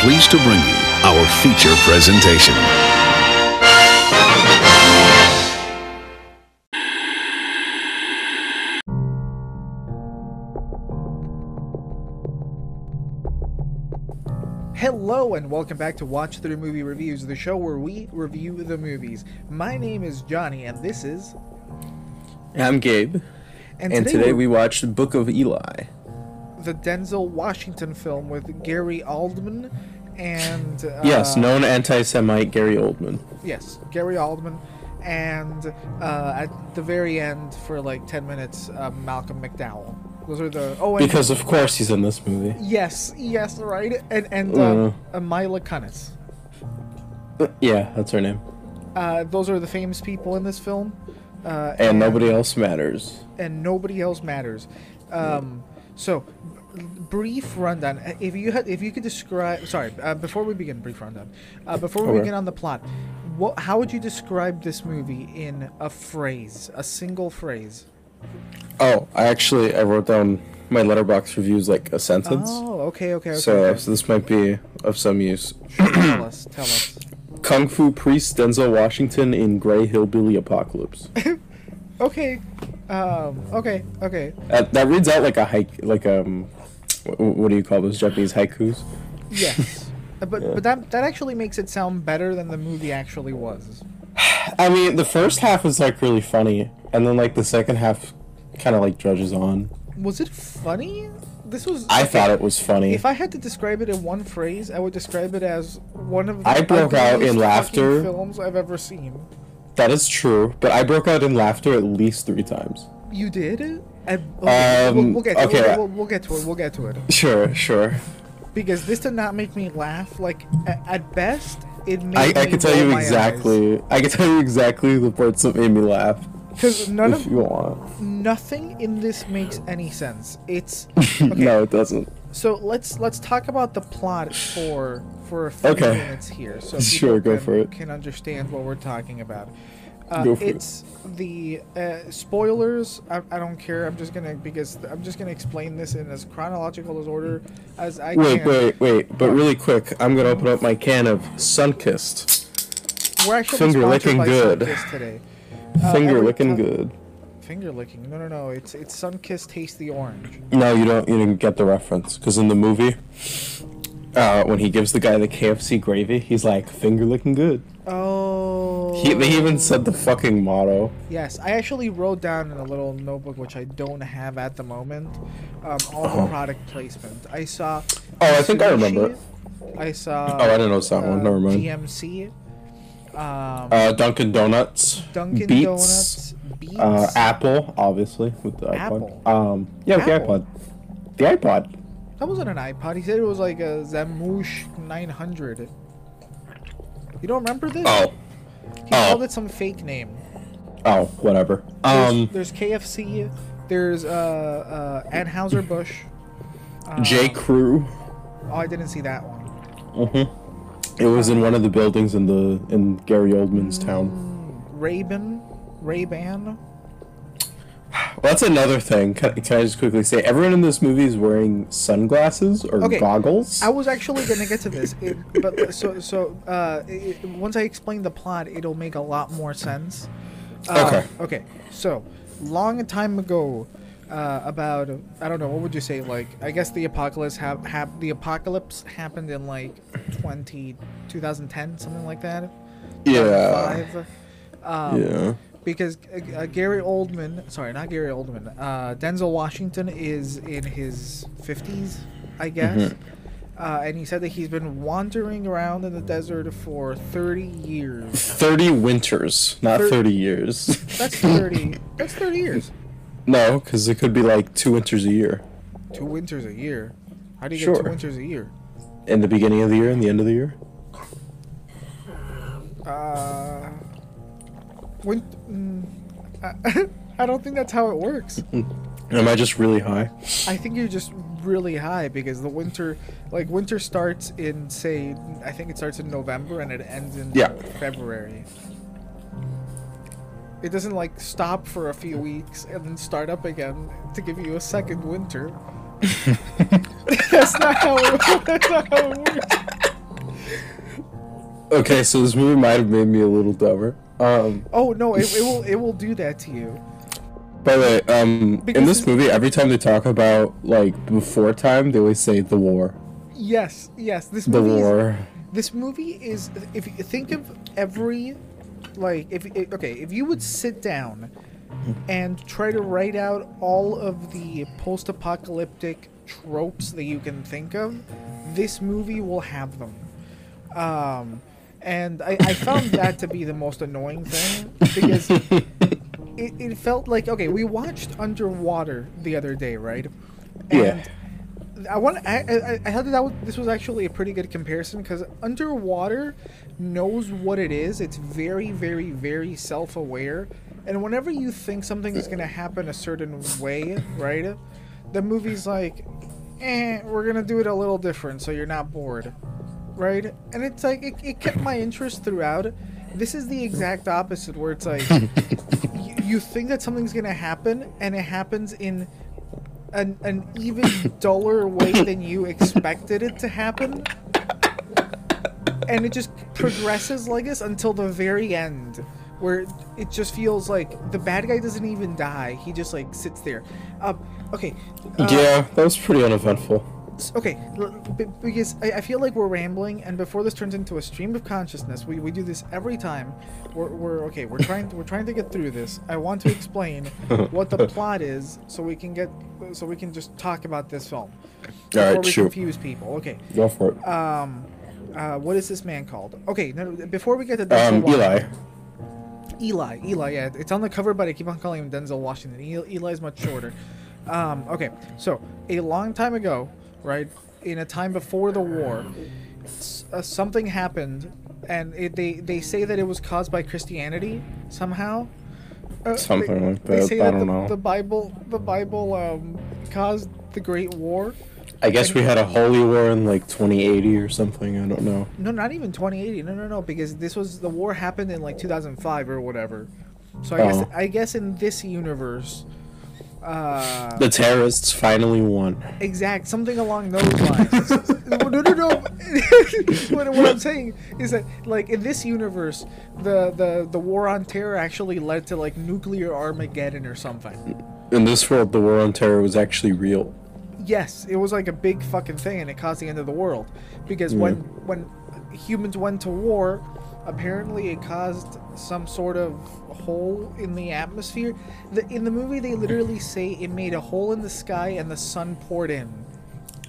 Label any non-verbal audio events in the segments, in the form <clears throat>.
pleased to bring you our feature presentation. Hello and welcome back to Watch Through Movie Reviews, the show where we review the movies. My name is Johnny and this is I'm Gabe, and, and today we watched Book of Eli. The Denzel Washington film with Gary Oldman and uh, yes, known anti-Semite Gary Oldman. yes, Gary Oldman and uh, at the very end for like 10 minutes uh, Malcolm McDowell. Those are the Oh, and Because of course he's in this movie. yes, yes, right. And and uh, Uh. uh, Mila Kunis. Yeah, that's her name. Uh, those are the famous people in this film. Uh, And nobody else matters. and nobody else matters. Um, so, brief rundown. Uh, If you had, if you could describe, sorry, uh, before we begin, brief rundown. Uh, before we Okay. begin on the plot, what, how would you describe this movie in a phrase, a single phrase? Oh, I actually I wrote down my Letterboxd reviews like a sentence. Oh, okay, okay, okay. so, okay. so this might be of some use. tell us, tell us. <clears throat> Kung Fu priest Denzel Washington in Gray Hillbilly Apocalypse. <laughs> Okay, um, okay, okay. that, that reads out like a hike, like um, what, what do you call those Japanese haikus? Yes, <laughs> Uh, but but that that actually makes it sound better than the movie actually was. I mean, the first half was like really funny, and then like the second half kind of like drudges on. Was it funny? This was. I okay. thought it was funny. If I had to describe it in one phrase, I would describe it as one of the I broke out in laughter. films I've ever seen. that is true, but I broke out in laughter at least three times. You did? And, okay, Um, we'll, we'll get to okay. it. We'll, we'll get to it. We'll get to it. Sure, sure. Because this did not make me laugh. Like at, at best, it made I, I can tell you exactly. I can tell you exactly the parts that made me laugh. Because none of you want. nothing in this makes any sense. It's <laughs> okay. no, it doesn't. So let's let's talk about the plot for for a few Okay. minutes here, so <laughs> Sure, go can, for it. can understand what we're talking about. Uh, for it. it's the uh, spoilers. I, I don't care. I'm just gonna because I'm just gonna explain this in as chronological as order as I Wait, can. wait, wait. But really quick, I'm gonna open up my can of Sunkist. We're actually Finger licking good. Sunkist today. Uh, Finger licking good. Finger licking. No, no, no. It's it's Sunkist Taste the Orange. No, you don't. You didn't get the reference because in the movie, uh, when he gives the guy the KFC gravy, he's like finger licking good. Oh. He, they even said the fucking motto. Yes, I actually wrote down in a little notebook, which I don't have at the moment, um, all the Uh-huh. product placement. I saw. Oh, I think I remember. I saw. Oh, I didn't notice that one. uh, Never mind. GMC. Um, Uh, Dunkin' Donuts. Dunkin' Beats. Donuts. Beats. Uh, Apple, obviously with the iPod. Apple? Um, yeah, with the iPod. The iPod. that wasn't an iPod. He said it was like a Zamush 900. You don't remember this? Oh, He oh. called it some fake name. oh, whatever. There's, Um, there's KFC. There's uh, uh, Anheuser Busch. J. Crew. Oh, I didn't see that one. Mhm. It was in one of the buildings in the in Gary Oldman's town. Ray-Ban. Ray-Ban. Well, that's another thing. Can, can I just quickly say, everyone in this movie is wearing sunglasses or Okay, goggles. I was actually gonna get to this, it, but so so uh, it, once I explain the plot, it'll make a lot more sense. Uh, Okay. Okay. So, long time ago, uh, about I don't know what would you say? Like I guess the apocalypse have hap- the apocalypse happened in like 20, 2010, something like that. yeah. 2005. Um, Yeah. Because uh, uh, Gary Oldman, sorry, not Gary Oldman, uh, Denzel Washington is in his 50s, I guess. Uh, and he said that he's been wandering around in the desert for 30 years. 30 winters, not Thir- 30 years. That's <laughs> 30. that's 30 years. no, because it could be like two winters a year. Two winters a year. How do you get two winters a year? In the beginning of the year and the end of the year. Uh, win- mm, I, <laughs> I don't think that's how it works. <laughs> Am I just really high? I think you're just really high because the winter, like winter starts in say, I think it starts in November and it ends in Yeah. February. It doesn't like stop for a few weeks and then start up again to give you a second winter. <laughs> that's not how it, that's not how it works. Okay, so this movie might have made me a little dumber. Um, Oh no, it, it will it will do that to you. by the way, um, Because in this movie, every time they talk about like before time, they always say the war, Yes, yes. This the movie is- war. this movie is if you think of every like if okay if you would sit down and try to write out all of the post-apocalyptic tropes that you can think of this movie will have them um and I, I found that to be the most annoying thing because <laughs> it, it felt like okay we watched underwater the other day right Yeah. I want. I, I, I thought that was, this was actually a pretty good comparison because underwater knows what it is. It's very, very, very self-aware, and whenever you think something is gonna happen a certain way, right? The movie's like, eh, we're gonna do it a little different so you're not bored, right? And it's like it, it kept my interest throughout. This is the exact opposite, where it's like you, <laughs> you think that something's gonna happen, and it happens in an, an even duller way than you expected it to happen. And it just progresses like this until the very end, where it just feels like the bad guy doesn't even die. He just like sits there. Uh, okay. uh, yeah, that was pretty uneventful. Okay, because I, I feel like we're rambling, and before this turns into a stream of consciousness, we, we do this every time. We're, we're okay. We're trying to, we're trying to get through this. I want to explain <laughs> what the plot is, so we can get so we can just talk about this film before Alright, we shoot. confuse people. Okay. Go for it. Um, uh, what is this man called? Okay, no, before we get to Denzel Um, Eli. Eli, Eli, yeah, it's on the cover, but I keep on calling him Denzel Washington. Eli, Eli's much shorter. Um, okay, so a long time ago, right, in a time before the war, s- uh, something happened, and it, they they say that it was caused by Christianity somehow. Uh, Something they, like they that, say I that don't the, know. the Bible, the Bible, um, caused the Great War. I guess we had a holy war in like 2080 or something. I don't know. No, not even 2080. No, no, no, because this was the war happened in like 2005 or whatever. So I guess Oh. I guess in this universe, uh, The terrorists finally won. exact something along those lines. <laughs> no, no, no. no. <laughs> what, what I'm saying is that like in this universe, the the the war on terror actually led to like nuclear Armageddon or something. In this world, the war on terror was actually real. Yes, it was like a big fucking thing, and it caused the end of the world. Because when when humans went to war, apparently it caused some sort of hole in the atmosphere. The, in the movie, they literally say it made a hole in the sky and the sun poured in.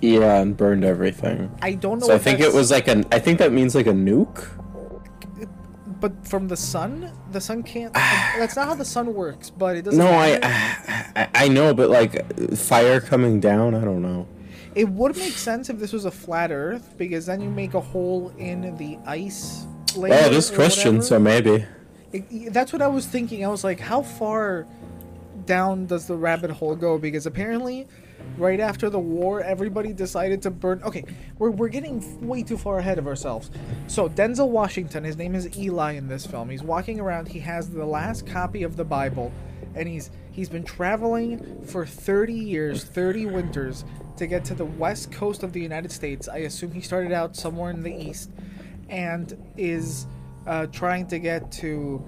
Yeah, and burned everything. I don't know. So I think it was like an. I think that means like a nuke. But from the sun, the sun can't. that's not how the sun works. But it doesn't. No, I. I, I know, but like fire coming down. I don't know. It would make sense if this was a flat Earth, because then you make a hole in the ice. Layer Oh, this Christian, whatever. so maybe. It- that's what I was thinking. I was like, how far down does the rabbit hole go? Because apparently, right after the war, everybody decided to burn. Okay, we're, we're getting way too far ahead of ourselves. So, Denzel Washington, his name is Eli in this film. He's walking around, he has the last copy of the Bible, and he's he's been traveling for 30 years, 30 winters, to get to the west coast of the United States. I assume he started out somewhere in the east and is uh, trying to get to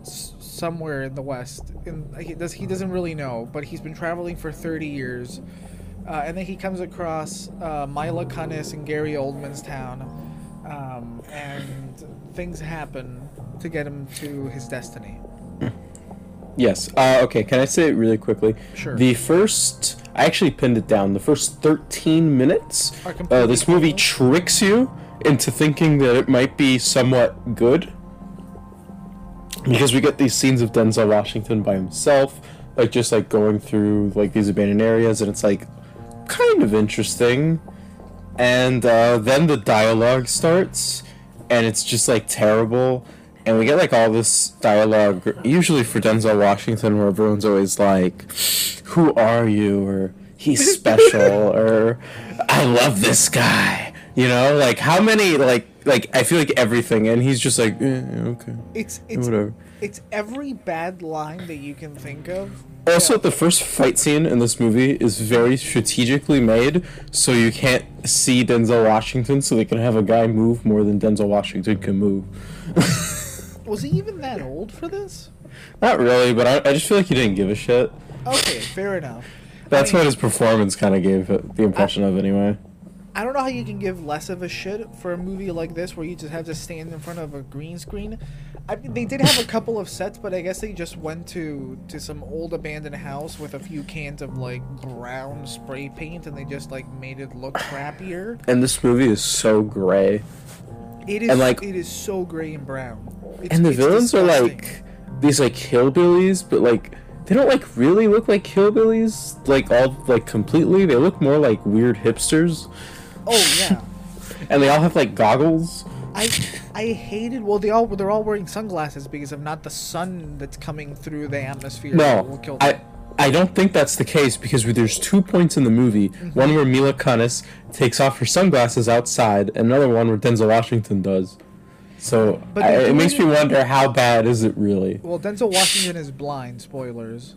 s- somewhere in the west. In, he does he doesn't really know, but he's been traveling for 30 years, uh, and then he comes across uh, Mila Kunis and Gary Oldman's town, um, and things happen to get him to his destiny. Yes. Uh, okay. Can I say it really quickly? Sure. The first, I actually pinned it down. The first 13 minutes, uh, this movie tricks you into thinking that it might be somewhat good. Because we get these scenes of Denzel Washington by himself, like just like going through like these abandoned areas, and it's like kind of interesting. And uh, then the dialogue starts, and it's just like terrible. And we get like all this dialogue, usually for Denzel Washington, where everyone's always like, "Who are you?" or "He's <laughs> special," or "I love this guy." You know, like how many like like I feel like everything, and he's just like, eh, okay, It's it's whatever. it's every bad line that you can think of. Also, Yeah. the first fight scene in this movie is very strategically made, so you can't see Denzel Washington, so they can have a guy move more than Denzel Washington can move. <laughs> Was he even that old for this? Not really, but I, I just feel like he didn't give a shit. Okay, fair enough. That's I mean, what his performance kind of gave it the impression of, anyway. I don't know how you can give less of a shit for a movie like this where you just have to stand in front of a green screen. I they did have a couple of sets, but I guess they just went to to some old abandoned house with a few cans of like brown spray paint, and they just like made it look crappier. And this movie is so gray. It is And, like- it is so gray and brown. It's, and the villains are like these like hillbillies, but like they don't like really look like hillbillies, like all like completely. They look more like weird hipsters, oh yeah. <laughs> and they all have like goggles. I I hated well they all they're all wearing sunglasses because of not the sun that's coming through the atmosphere that will No, kill them. I I don't think that's the case because there's two points in the movie. Mm-hmm. One where Mila Kunis takes off her sunglasses outside, and another one where Denzel Washington does. So But I, it makes me wonder how bad is it really? Well, Denzel Washington is blind. Spoilers.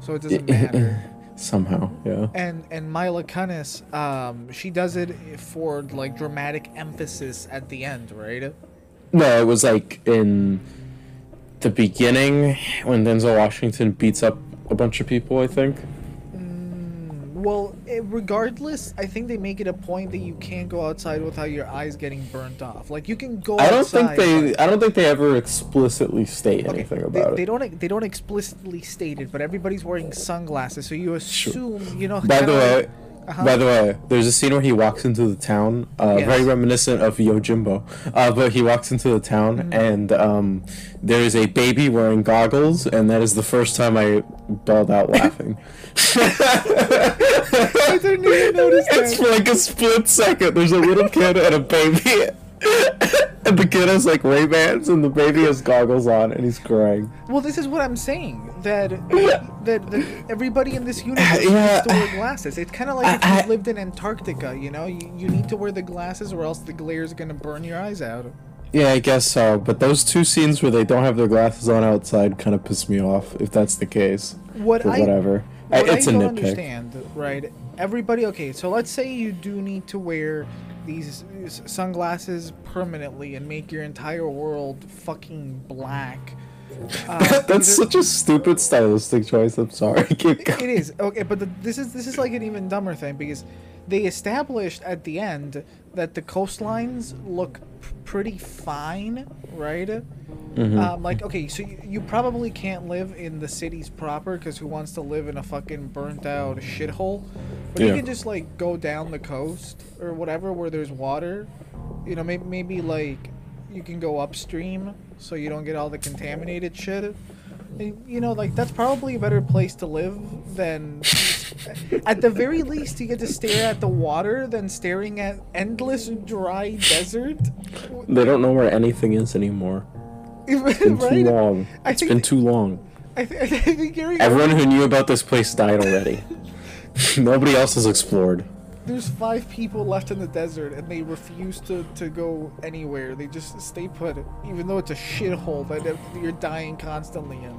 So it doesn't <laughs> matter. Somehow, yeah. And and Mila Kunis, um, she does it for like dramatic emphasis at the end, right? No, it was like in the beginning when Denzel Washington beats up a bunch of people. I think. Well, eh, regardless, I think they make it a point that you can't go outside without your eyes getting burnt off. Like you can go. I don't outside, think they. but- I don't think they ever explicitly state Okay, anything they, about they it. don't they don't explicitly state it, but everybody's wearing sunglasses, so you assume you know. By the way, like- uh-huh. by the way, there's a scene where he walks into the town, uh, Yes. very reminiscent of Yojimbo. Uh, but he walks into the town, Mm-hmm. and um, there is a baby wearing goggles, and that is the first time I bawled out laughing. <laughs> <laughs> Didn't even notice It's for like a split second. There's a little kid and a baby. <laughs> And the kid has like Ray Bans and the baby has goggles on and he's crying. Well, this is what I'm saying that that, that everybody in this universe <laughs> Yeah. needs to wear glasses. It's kind of like if you lived in Antarctica, you know, you, you need to wear the glasses or else the glare is gonna burn your eyes out. Yeah, I guess so. But those two scenes where they don't have their glasses on outside kind of piss me off, if that's the case. What I whatever. I, it's I a don't nitpick. understand, right? Everybody, okay. So let's say you do need to wear these sunglasses permanently and make your entire world fucking black. <laughs> Uh, That's such a stupid stylistic choice. I'm sorry. It is okay, but the, this is this is like an even dumber thing because they established at the end that the coastlines look pretty fine, right? Mm-hmm. Um, like okay, so you, you probably can't live in the cities proper because who wants to live in a fucking burnt out shithole? But you can just like go down the coast or whatever where there's water. You know, maybe maybe like you can go upstream so you don't get all the contaminated shit. And, You know, like that's probably a better place to live than. <laughs> at the very least, you get to stare at the water than staring at endless dry desert. They don't know where anything is anymore. <laughs> It's been too long. I It's been too long. I, th- I think Gary. Everyone who knew about this place died already. <laughs> Nobody else has explored. There's five people left in the desert, and they refuse to, to go anywhere. They just stay put, even though it's a shithole that you're dying constantly in.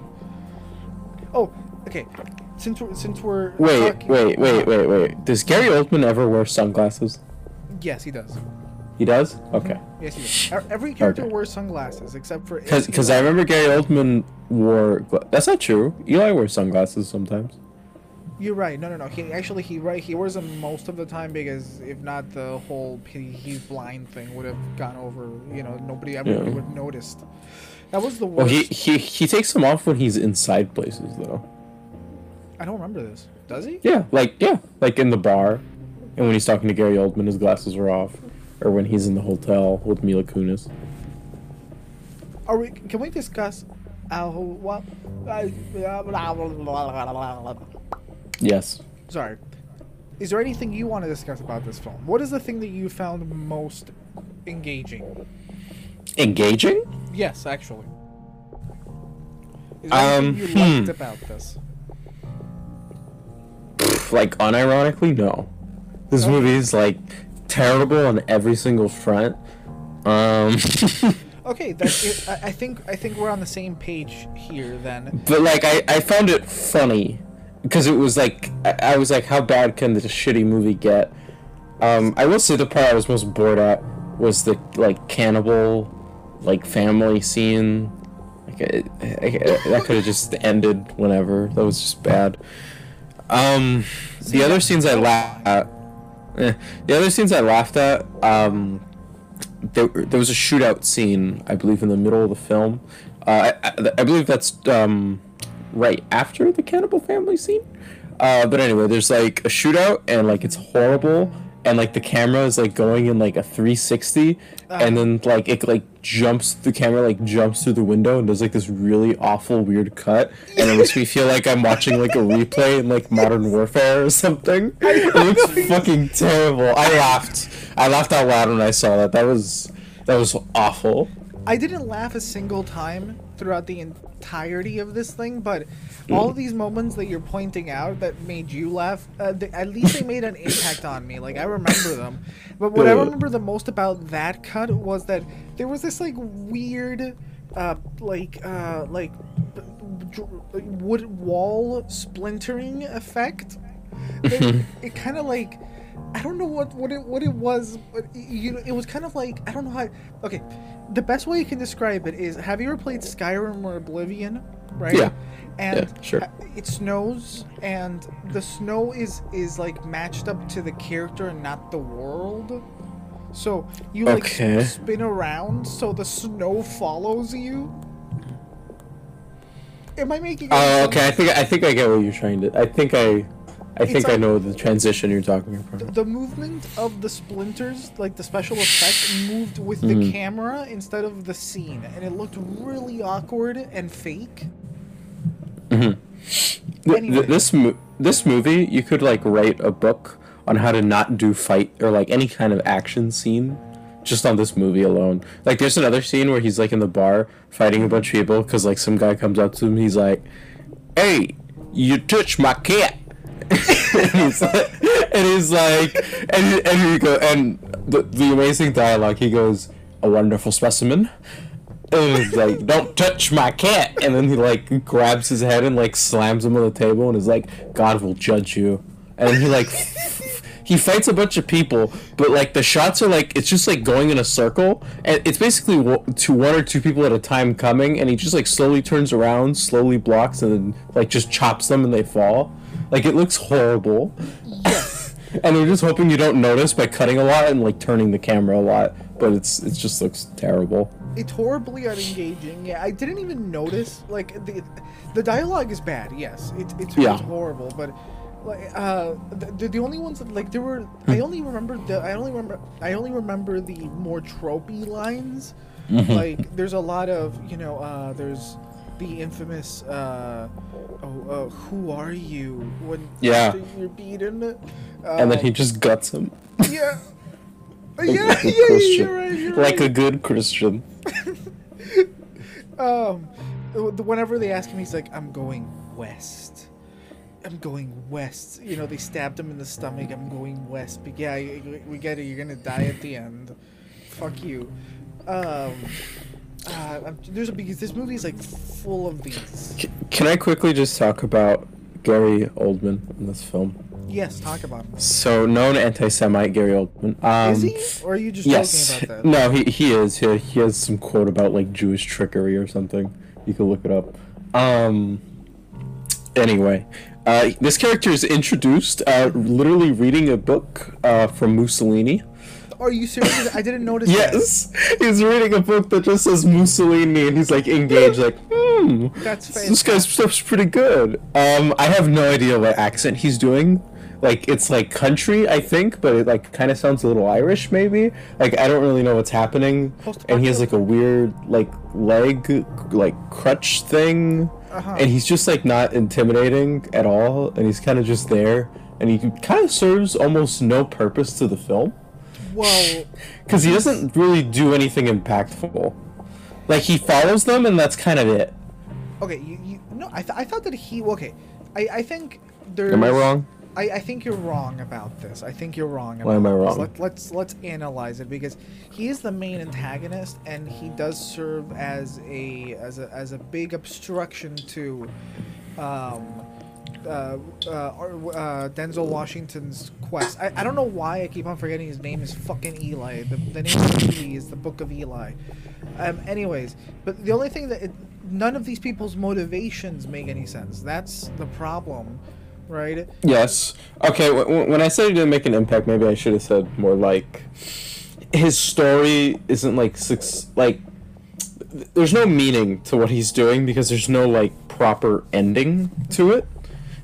Oh, okay. Since we're, since we're Wait, talking- wait, wait, wait, wait. Does Gary Oldman ever wear sunglasses? Yes, he does. He does? Mm-hmm. Okay. Yes, he does. Every character Okay. wears sunglasses except for Because I remember Gary Oldman wore. That's not true. Eli wears sunglasses sometimes. You're right. No, no, no. He actually he right he wears them most of the time because if not, the whole he, he's blind thing would have gone over. You know, nobody ever Yeah. would have noticed. That was the Well, worst. he, he he takes them off when he's inside places though. I don't remember this. Does he? Yeah, like yeah, like in the bar, and when he's talking to Gary Oldman, his glasses are off, or when he's in the hotel with Mila Kunis. Are we? Can we discuss? Uh, what? Yes. Sorry. Is there anything you want to discuss about this film? What is the thing that you found most engaging? Engaging? Yes, actually. Is there anything Um, you hmm. liked about this? Like unironically, no. This Okay. movie is like terrible on every single front. Um, <laughs> Okay, that's it. I, I think I think we're on the same page here then. but like I, I found it funny because it was like I, I was like, how bad can this shitty movie get? Um, I will say the part I was most bored at was the like cannibal, like family scene. Like it, it, that could have just ended whenever. That was just bad. Um, the other scenes I laughed at. Eh, the other scenes I laughed at. Um, there, there was a shootout scene, I believe, in the middle of the film. Uh, I, I, I believe that's um, right after the cannibal family scene. Uh, but anyway, there's like a shootout, and like it's horrible, and like the camera is like going in like a 360, ah. and then like it like jumps the camera like jumps through the window and does like this really awful weird cut, and it makes me feel like I'm watching like a replay in like Modern Warfare or something. <laughs> It looks fucking terrible. I laughed. I laughed out loud when I saw that. That was that was awful. I didn't laugh a single time throughout the entirety of this thing, but all of these moments that you're pointing out that made you laugh, uh, th- at least they made an impact on me. Like I remember them. But what I remember the most about that cut was that there was this like weird, uh, like uh, like wood wall splintering effect. <laughs> It, it kind of like. I don't know what, what it what it was, but you know, it was kind of like I don't know how. Okay, the best way you can describe it is: Have you ever played Skyrim or Oblivion? Right. Yeah. And Yeah, sure. uh, it snows, and the snow is is like matched up to the character and not the world. So you like Okay. spin around, so the snow follows you. Am I making? Oh, sense? okay. I think I think I get what you're trying to. I think I, I think I know the transition you're talking about. the movement of the splinters, like the special effect, moved with the camera instead of the scene, and it looked really awkward and fake. Anyway. this this movie, you could like write a book on how to not do fight or like any kind of action scene, just on this movie alone. Like, there's another scene where he's like in the bar fighting a bunch of people because like some guy comes up to him, he's like, "Hey, you touch my cat." <laughs> and he's like, and he's like, and, and he go, and the, the amazing dialogue. He goes, "A wonderful specimen." And he's like, "Don't touch my cat!" And then he like grabs his head and like slams him on the table and is like, "God will judge you." And he like, <laughs> he fights a bunch of people, but like the shots are like it's just like going in a circle, and it's basically to one or two people at a time coming, and he just like slowly turns around, slowly blocks, and then like just chops them and they fall. Like it looks horrible. <laughs> and they're just hoping you don't notice by cutting a lot and like turning the camera a lot, but it's it just looks terrible. It's horribly unengaging. Yeah, I didn't even notice. Like the the dialogue is bad. Yes, it, it's, Yeah. horrible. But like uh, the, the only ones that, like there were. Hmm. I only remember the. I only remember. I only remember the more tropey lines. Mm-hmm. Like there's a lot of you know. Uh, there's the infamous. Uh, oh, uh, who are you? When Yeah. you're beaten. and then Um, he just guts him. Yeah. <laughs> Like yeah, a good yeah, Christian. you're right. You're like right. a good Christian. <laughs> Um, whenever they ask him, he's like, "I'm going west. I'm going west." You know, they stabbed him in the stomach. I'm going west. But yeah, we get it. You're gonna die at the end. Fuck you. Um, uh, there's a because this movie is like full of these. Can I quickly just talk about Gary Oldman in this film? Yes, talk about him. So known anti-Semite Gary Oldman. Um, Is he, or are you just Yes. joking about that? No, he he is. He, he has some quote about like Jewish trickery or something. You can look it up. Um. Anyway, uh, this character is introduced uh, literally reading a book uh, from Mussolini. Are you serious? I didn't notice. that. Yes, he's reading a book that just says Mussolini, and he's like engaged, like, hmm, That's this guy's stuff's pretty good. Um, I have no idea what accent he's doing. Like, it's like country, I think, but it like kind of sounds a little Irish, maybe. Like, I don't really know what's happening. And he has like a weird like leg like crutch thing, Uh-huh. and he's just like not intimidating at all, and he's kind of just there, and he kind of serves almost no purpose to the film Well, <laughs> because he doesn't really do anything impactful. Like he follows them, and that's kind of it. okay, you, you no, I, th- I thought that he okay. I, I think there's. Am I wrong? I, I think you're wrong about this. I think you're wrong. About Why am I this. wrong? Let, let's let's analyze it because he is the main antagonist and he does serve as a as a as a big obstruction to, um, uh, uh, uh, Denzel Washington's quest. I, I don't know why I keep on forgetting his name is fucking Eli. The, the name of the movie is the Book of Eli. Um, anyways, but the only thing that it, none of these people's motivations make any sense. That's the problem, right? Yes. Okay. When I said he didn't make an impact, maybe I should have said more like his story isn't like six like. There's no meaning to what he's doing because there's no like proper ending to it.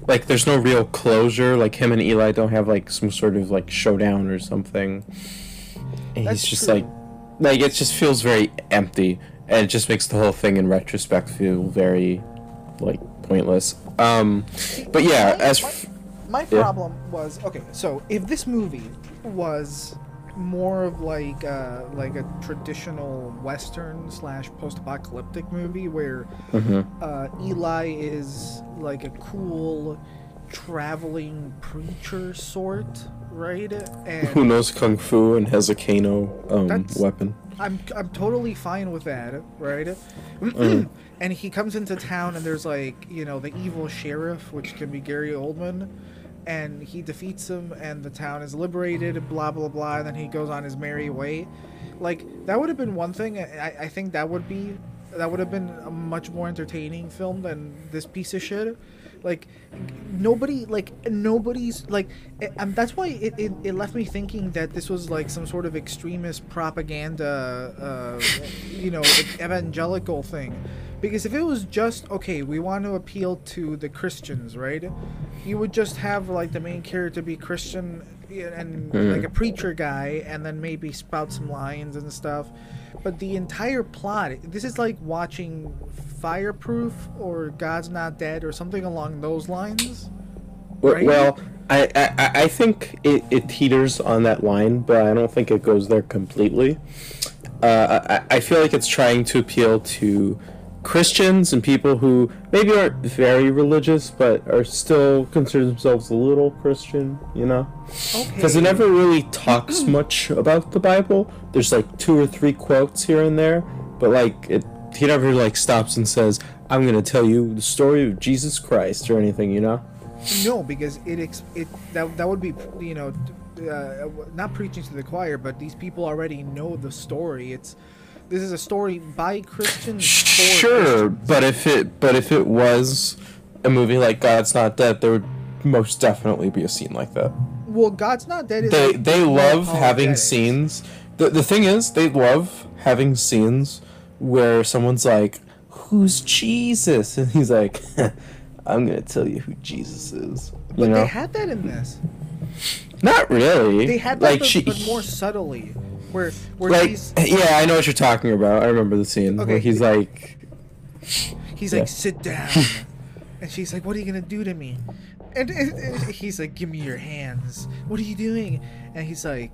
Like there's no real closure. Like him and Eli don't have like some sort of like showdown or something. And That's he's just true. like, like it just feels very empty, and it just makes the whole thing in retrospect feel very, like pointless. Um, but yeah, My- as my, f- my yeah. problem was okay. So if this movie was more of like uh, like a traditional western slash post-apocalyptic movie where Mhm. uh, Eli is like a cool traveling preacher sort, right? And who knows kung fu and has a Kano um, weapon. I'm I'm totally fine with that, right? Mm. <clears throat> and he comes into town and there's like, you know, the evil sheriff, which can be Gary Oldman, and he defeats him and the town is liberated, blah blah blah, and then he goes on his merry way. Like that would have been one thing. I, I think that would be that would have been a much more entertaining film than this piece of shit. Like nobody, like nobody's like. It, um, that's why it, it, it left me thinking that this was like some sort of extremist propaganda, uh, you know, evangelical thing. Because if it was just okay, we want to appeal to the Christians, right? You would just have like the main character be Christian and Mhm. like a preacher guy, and then maybe spout some lines and stuff. But the entire plot, this is like watching Fireproof or God's Not Dead or something along those lines. Right? Well, I, I, I- I think it, it teeters on that line, but I don't think it goes there completely. Uh, I, I feel like it's trying to appeal to Christians and people who maybe aren't very religious, but are still consider themselves a little Christian, you know? Okay. Because it never really talks much about the Bible. There's like two or three quotes here and there, but like it, he never like stops and says, "I'm gonna tell you the story of Jesus Christ" or anything, you know? No, because it ex- it that that would be you know, uh, not preaching to the choir, but these people already know the story. It's this is a story by Christians. for Sure, but if it but if it was a movie like God's Not Dead, there would most definitely be a scene like that. Well, God's not dead. Is They like they love having scenes. The the thing is, they love having scenes where someone's like, "Who's Jesus?" <laughs> and he's like, <laughs> "I'm gonna tell you who Jesus is." You But know, they had that in this. not really. They had that, like but, she, but more subtly, where where like he's yeah, I know what you're talking about. I remember the scene Okay, where he's like, He's Yeah. like, sit <laughs> down. and she's like, what are you going to do to me? And, and- and he's like, give me your hands. What are you doing? And he's like,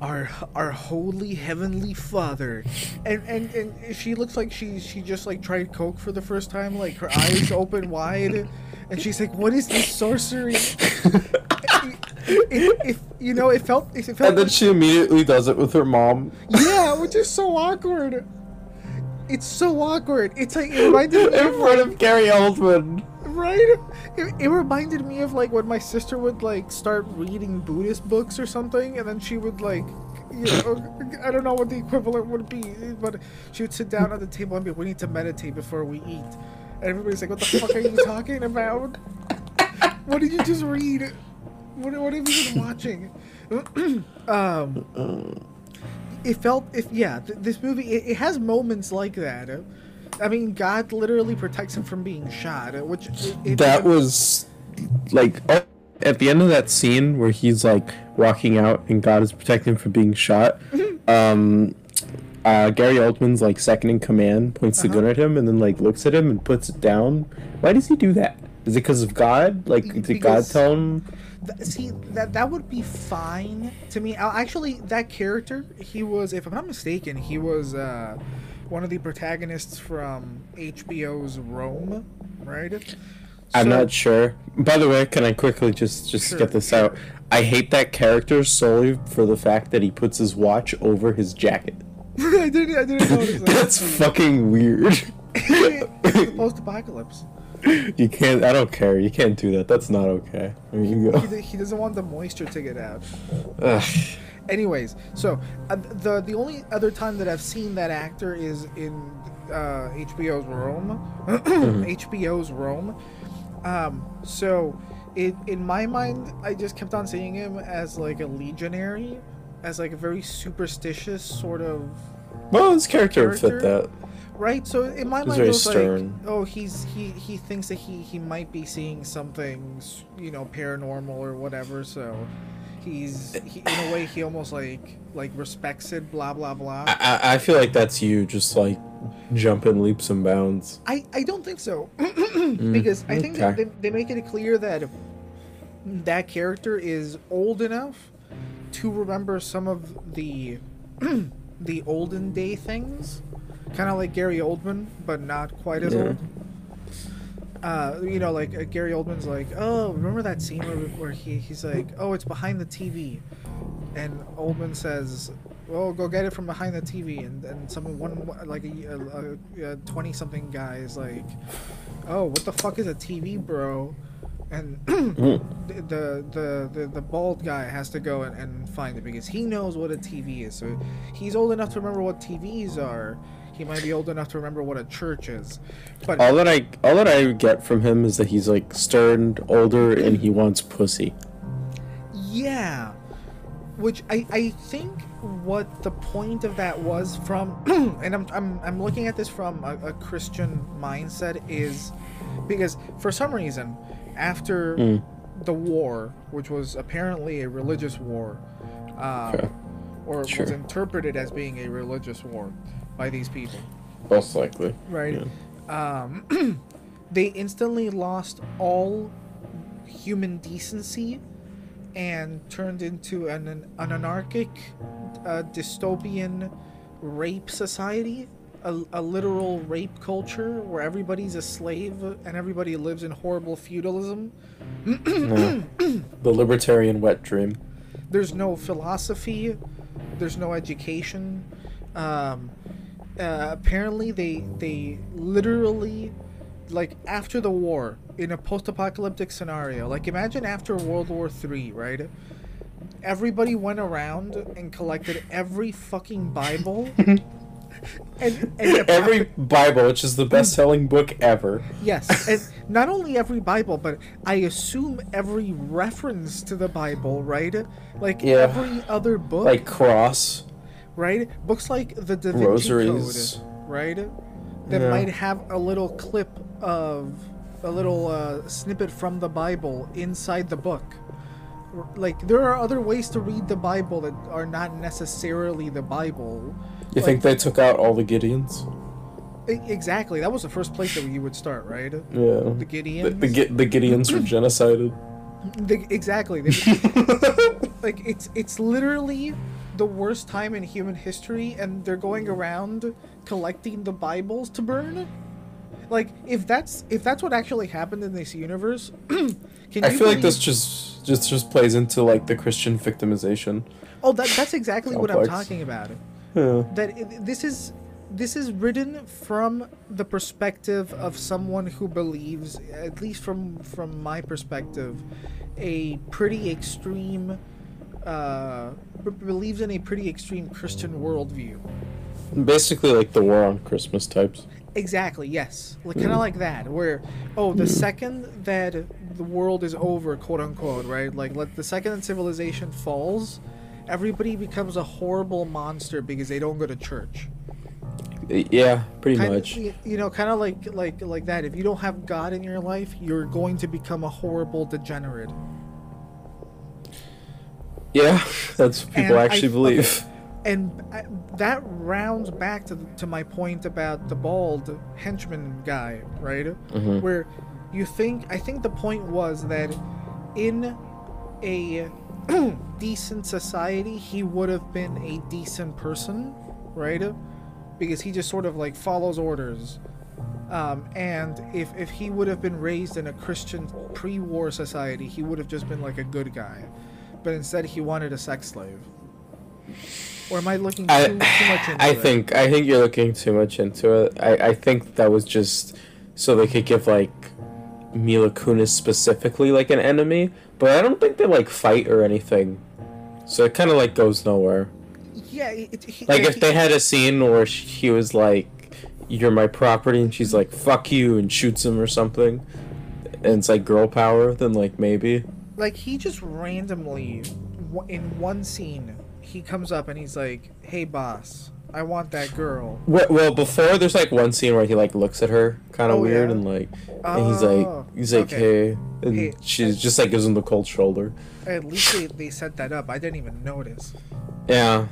our our holy heavenly father. And, and and she looks like she she just like tried coke for the first time, like her eyes <laughs> open wide. And she's like, what is this sorcery? it, you know, it felt it felt and then she immediately does it with her mom. yeah, which is so awkward. It's so awkward. It's like it reminded me in of front like, of Gary Oldman. right. It, it reminded me of like when my sister would like start reading Buddhist books or something, and then she would like, you know, I don't know what the equivalent would be, but she would sit down at the table and be, "We need to meditate before we eat." Everybody's like, "What the fuck are you talking about? What did you just read? What, what have you been watching?" <clears throat> um, it felt if yeah th- this movie it, it has moments like that i mean god literally protects him from being shot which it, it- That was like oh, at the end of that scene where he's like walking out and God is protecting him from being shot. <laughs> um, uh, Gary Oldman's like second in command points the gun at him and then like looks at him and puts it down. Why does he do that? Is it because of God? Like, did God Because- tell him? th- see that that would be fine to me actually that character he was if i'm not mistaken he was uh one of the protagonists from hbo's rome right I'm not sure. By the way, can I quickly just just Sure, get this out? I hate that character solely for the fact that he puts his watch over his jacket. <laughs> I didn't. I didn't notice that. That's fucking weird. it's <laughs> post-apocalypse. you can't. I don't care. You can't do that. That's not okay. There you go. He, he doesn't want the moisture to get out. Ugh. Anyways, so uh, the the only other time that I've seen that actor is in uh, HBO's Rome. <clears throat> HBO's Rome. Um, so, it in my mind, I just kept on seeing him as like a legionary, as like a very superstitious sort of Well, his character would fit that. right. So in my mind, it was stern. like, oh, he's he he thinks that he he might be seeing something, you know, paranormal or whatever. So. He's he, in a way he almost like like respects it, blah blah blah. I, I- feel like that's you, just like jumping leaps and bounds. I, I don't think so <clears throat> mm, because I think okay. they, they make it clear that that character is old enough to remember some of the <clears throat> the olden day things, kind of like Gary Oldman, but not quite as Yeah. old. Uh, you know, like uh, Gary Oldman's like, oh, remember that scene where, where he, he's like, oh, it's behind the TV, and Oldman says, well, go get it from behind the TV, and and someone one like a twenty something guy is like, oh, what the fuck is a TV, bro? And <clears throat> mm. the, the the the bald guy has to go and, and find it because he knows what a TV is. So he's old enough to remember what TVs are. He might be old enough to remember what a church is. But All that I all that I get from him is that he's like stern, older, and he wants pussy. Yeah. Which I, I think what the point of that was from <clears throat> and I'm, I'm, I'm looking at this from a, a Christian mindset is because for some reason after Mm. the war, which was apparently a religious war, um, Okay. or was interpreted as being a religious war by these people, Most likely. right? Um, <clears throat> they instantly lost all human decency and turned into an, an anarchic, uh, dystopian rape society. A, a literal rape culture where everybody's a slave and everybody lives in horrible feudalism. The libertarian wet dream. There's no philosophy. There's no education. Um, uh, apparently, they they literally, like after the war, in a post-apocalyptic scenario, like imagine after World War Three, right? Everybody went around and collected every fucking Bible. <laughs> and, and <laughs> Every Bible, which is the best-selling book ever. Yes, and not only every Bible, but I assume every reference to the Bible, right? Like Yeah. every other book, Like cross. right? Books like the Da Vinci Rosaries. Code, right? That Yeah. might have a little clip of a little uh, snippet from the Bible inside the book. Like there are other ways to read the Bible that are not necessarily the Bible. You Like- think they took out all the Gideons? Exactly. That was the first place that you would start, right? Yeah. The The, Gideons. the, Gi- the Gideons were genocided. The- exactly. <laughs> Like it's it's literally the worst time in human history, and they're going around collecting the Bibles to burn. Like if that's if that's what actually happened in this universe, <clears throat> can I feel like this just just just plays into like the Christian victimization. Oh, that, that's exactly what I'm talking about. That it, this is this is written from the perspective of someone who believes, at least from from my perspective, a pretty extreme. Uh, b- believes in a pretty extreme Christian worldview. Basically, like the war on Christmas types. Exactly. Yes. Like kind of like that, where oh, the second that the world is over, quote unquote, right? Like, let the second that civilization falls, everybody becomes a horrible monster because they don't go to church. Yeah, pretty Kind much. of, you know, kind of like like like that. If you don't have God in your life, you're going to become a horrible degenerate. Yeah, <laughs> that's what people And I- actually okay. believe. And uh, that rounds back to, to my point about the bald henchman guy, right? Mhm. Where you think, I think the point was that in a <clears throat> decent society, he would have been a decent person, right? Because he just sort of like follows orders. Um, and if, if he would have been raised in a Christian pre-war society, he would have just been like a good guy. But instead, he wanted a sex slave. Or am I looking too, I, too much into it? I it? think I think you're looking too much into it. I, I think that was just so they could give like Mila Kunis specifically like an enemy, but I don't think they like fight or anything. So it kind of like goes nowhere. Yeah, it, he, Like if he- they had a scene where he was like, "You're my property," and she's like, "Fuck you," and shoots him or something, and it's like girl power, then like maybe. like he just randomly in one scene he comes up and he's like hey boss i want that girl Well, well, before there's like one scene where he like looks at her kind of Oh, weird yeah? and like, and he's like, Oh, he's like, okay. hey, and Hey. she's just like gives him the cold shoulder. at least they, they set that up i didn't even notice Yeah,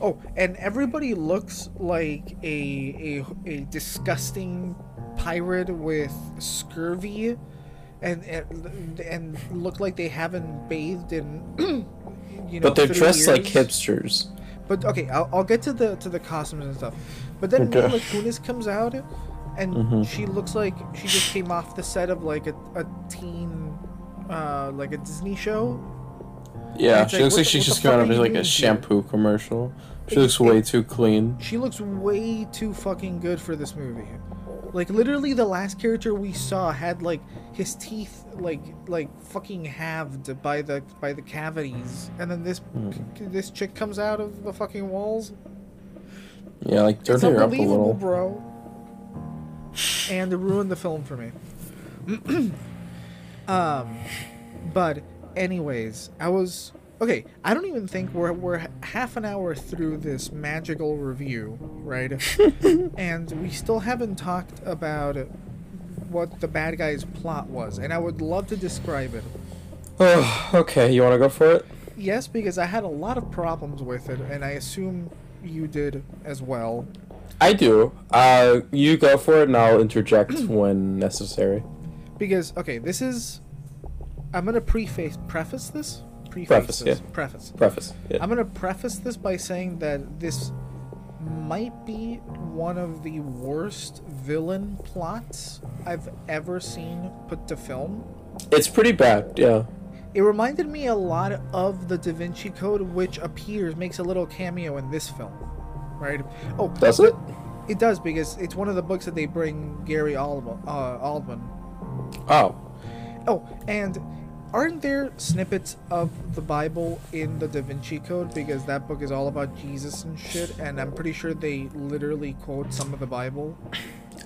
oh and everybody looks like a a, a disgusting pirate with scurvy and, and and look like they haven't bathed in <clears throat> you know but they're dressed like hipsters. But okay, I'll, I'll get to the to the costumes and stuff. But then Okay. Mila Kunis comes out, and Mhm. she looks like she just came off the set of like a, a teen, uh, like a Disney show. Yeah, she like, looks like she's just fuck up as like a doing here? shampoo commercial. She It- looks it- way too clean. She looks way too fucking good for this movie. Like literally, the last character we saw had like his teeth like like fucking halved by the by the cavities, and then this Hmm. this chick comes out of the fucking walls. Yeah, like It's dirty her up a little. bro. And it ruined the film for me. <clears throat> um, but anyways, I was okay. I don't even think we're we're half an hour through this magical review, right? <laughs> and we still haven't talked about what the bad guy's plot was, and I would love to describe it. Oh, okay. You want to go for it? Yes, because I had a lot of problems with it, and I assume you did as well. I do. Uh, you go for it, and I'll interject <clears throat> when necessary. because okay this is i'm gonna preface preface this preface Preface, yeah. preface Preface. Yeah. i'm gonna preface this by saying that this might be one of the worst villain plots i've ever seen put to film It's pretty bad. Yeah. it reminded me a lot of the da vinci code which appears makes a little cameo in this film right oh Does it? it does because it's one of the books that they bring gary Oldman, uh, Oldman Oh. Oh, and aren't there snippets of the Bible in the Da Vinci Code? Because that book is all about Jesus and shit, and I'm pretty sure they literally quote some of the Bible.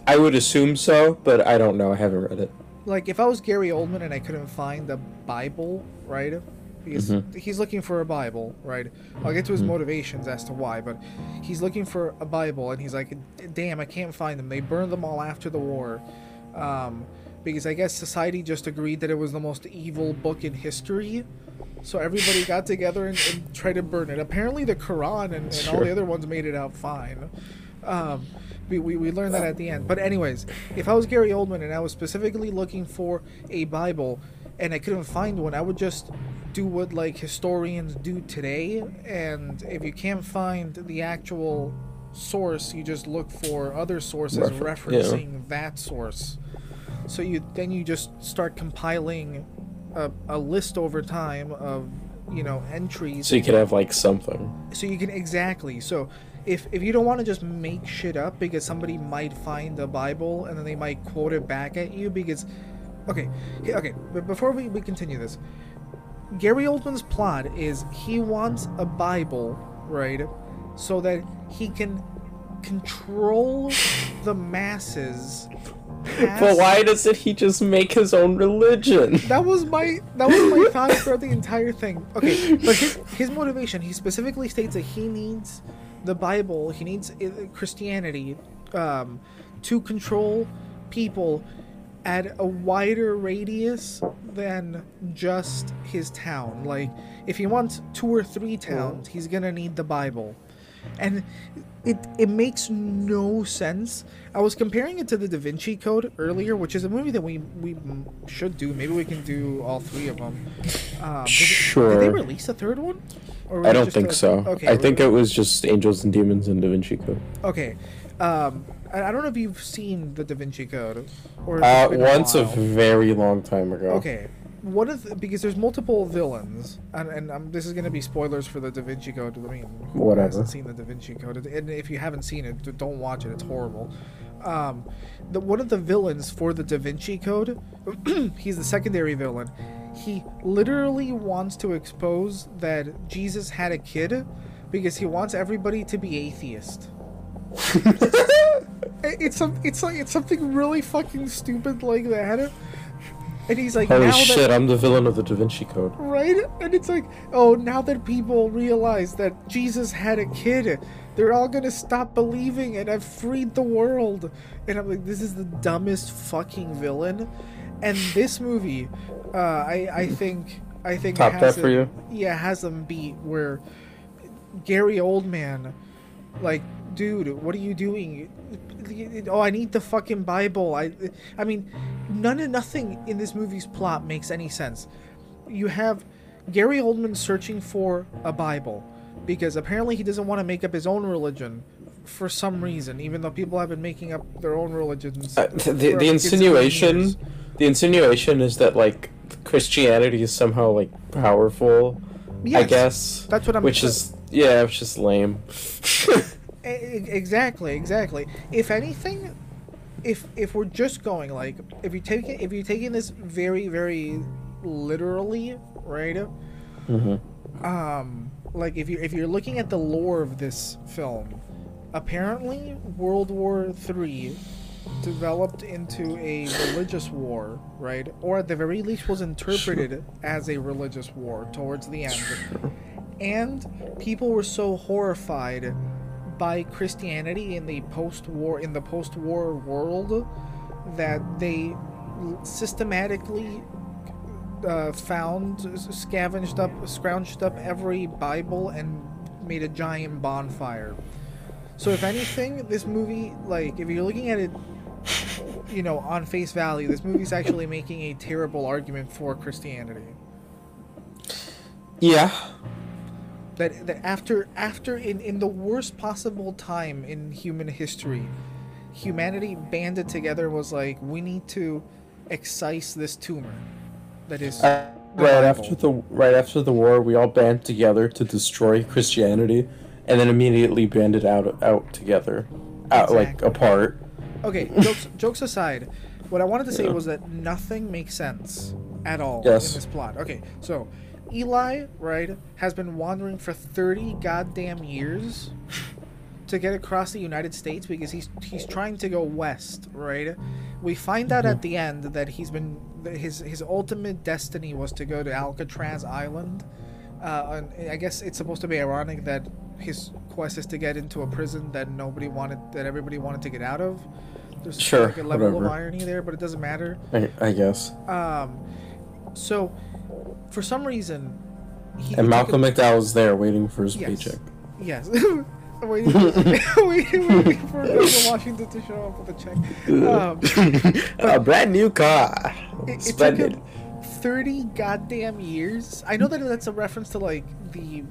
I would assume so, but I don't know. I haven't read it. Like, if I was Gary Oldman and I couldn't find the Bible, right? Because he's looking for a Bible, right? I'll get to his motivations as to why, but he's looking for a Bible, and he's like, damn, I can't find them. They burned them all after the war. Um, because I guess society just agreed that it was the most evil book in history. So everybody got together and, and tried to burn it. Apparently, the Quran and, and all the other ones made it out fine. Um, we, we, we learned that at the end. But, anyways, if I was Gary Oldman and I was specifically looking for a Bible and I couldn't find one, I would just do what like historians do today. And if you can't find the actual source, you just look for other sources Refer- yeah. referencing that source. So you then you just start compiling a, a list over time of you know entries So you could have like something. so you can exactly so if if you don't want to just make shit up because somebody might find the bible and then they might quote it back at you because okay okay, okay but before we, we continue this gary oldman's plot is he wants a bible right so that he can control the masses But why doesn't he just make his own religion? that was my that was my thought throughout the entire thing. Okay, but his his motivation, he specifically states that he needs the Bible, he needs uh, Christianity um, to control people at a wider radius than just his town. Like if he wants two or three towns, he's gonna need the Bible. And it it makes no sense. I was comparing it to the Da Vinci Code earlier, which is a movie that we we should do. Maybe we can do all three of them. Um, did, Did they Sure. release a third one? Or I don't think a- so. Okay, I think it was just Angels and Demons and Da Vinci Code. Okay. Um, I don't know if you've seen the Da Vinci Code, or Uh, once a while. very long time ago. Okay. Of the, because there's multiple villains, and, and um, this is going to be spoilers for the Da Vinci Code. I mean, who Whatever. hasn't seen the Da Vinci Code? And if you haven't seen it, don't watch it. It's horrible. Um, the one of the villains for the Da Vinci Code, <clears throat> he's the secondary villain. He literally wants to expose that Jesus had a kid because he wants everybody to be atheist. <laughs> It's some, it's like it's something really fucking stupid like that. And he's like, Holy now shit! that I'm the villain of the Da Vinci Code. right, and it's like, oh, now that people realize that Jesus had a kid, they're all gonna stop believing, and I've freed the world. And I'm like, this is the dumbest fucking villain. And this movie, uh, I I think I think Top has that for it- you? Yeah, has them beat where Gary Oldman, like, dude, what are you doing? Oh, I need the fucking Bible. I, I mean, none of nothing in this movie's plot makes any sense. You have Gary Oldman searching for a Bible because apparently he doesn't want to make up his own religion for some reason, even though people have been making up their own religions. Uh, th- the, the insinuation the insinuation is that like christianity is somehow like powerful i guess that's what I'm- which is yeah it's just lame. <laughs> Exactly exactly. If anything if if we're just going like if you take it if you're taking this very very literally right um like if you if you're looking at the lore of this film apparently world war three developed into a religious war right? Or at the very least was interpreted as a religious war towards the end and people were so horrified by Christianity in the post-war in the post-war world that they systematically uh, found, scavenged up, scrounged up every Bible and made a giant bonfire. So if anything, this movie, like, if you're looking at it, you know, on face value, this movie's actually making a terrible argument for Christianity. yeah that that after after in in the worst possible time in human history humanity banded together and was like we need to excise this tumor that is Uh, right after the right after the war we all band together to destroy christianity and then immediately banded out out together out like apart. Okay <laughs> jokes jokes aside what i wanted to say was that nothing makes sense at all Yes. in this plot. Okay so eli right has been wandering for 30 goddamn years to get across the United States because he's he's trying to go west, right? We find out at the end that he's been that his his ultimate destiny was to go to Alcatraz Island. Uh, and I guess it's supposed to be ironic that his quest is to get into a prison that nobody wanted, that everybody wanted to get out of. There's Sure, like a level of irony there, but it doesn't matter. i, I guess Um, so for some reason, he and malcolm a- McDowell's there waiting for his Yes. paycheck Yes. waiting, <laughs> waiting, waiting for <laughs> Denzel Washington to show up with a check. Um, <laughs> a brand new car it, it splendid him 30 goddamn years. I know that that's a reference to like the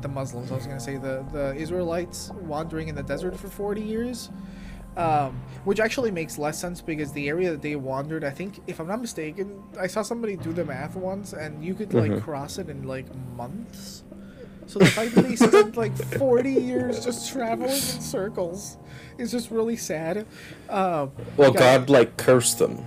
the Muslims. I was gonna say the the Israelites wandering in the desert for 40 years. Um, which actually makes less sense because the area that they wandered, I think, if I'm not mistaken, I saw somebody do the math once, and you could like Mhm. cross it in like months. So the fact that they spent like 40 years just traveling in circles is just really sad. Um, well yeah, god like cursed them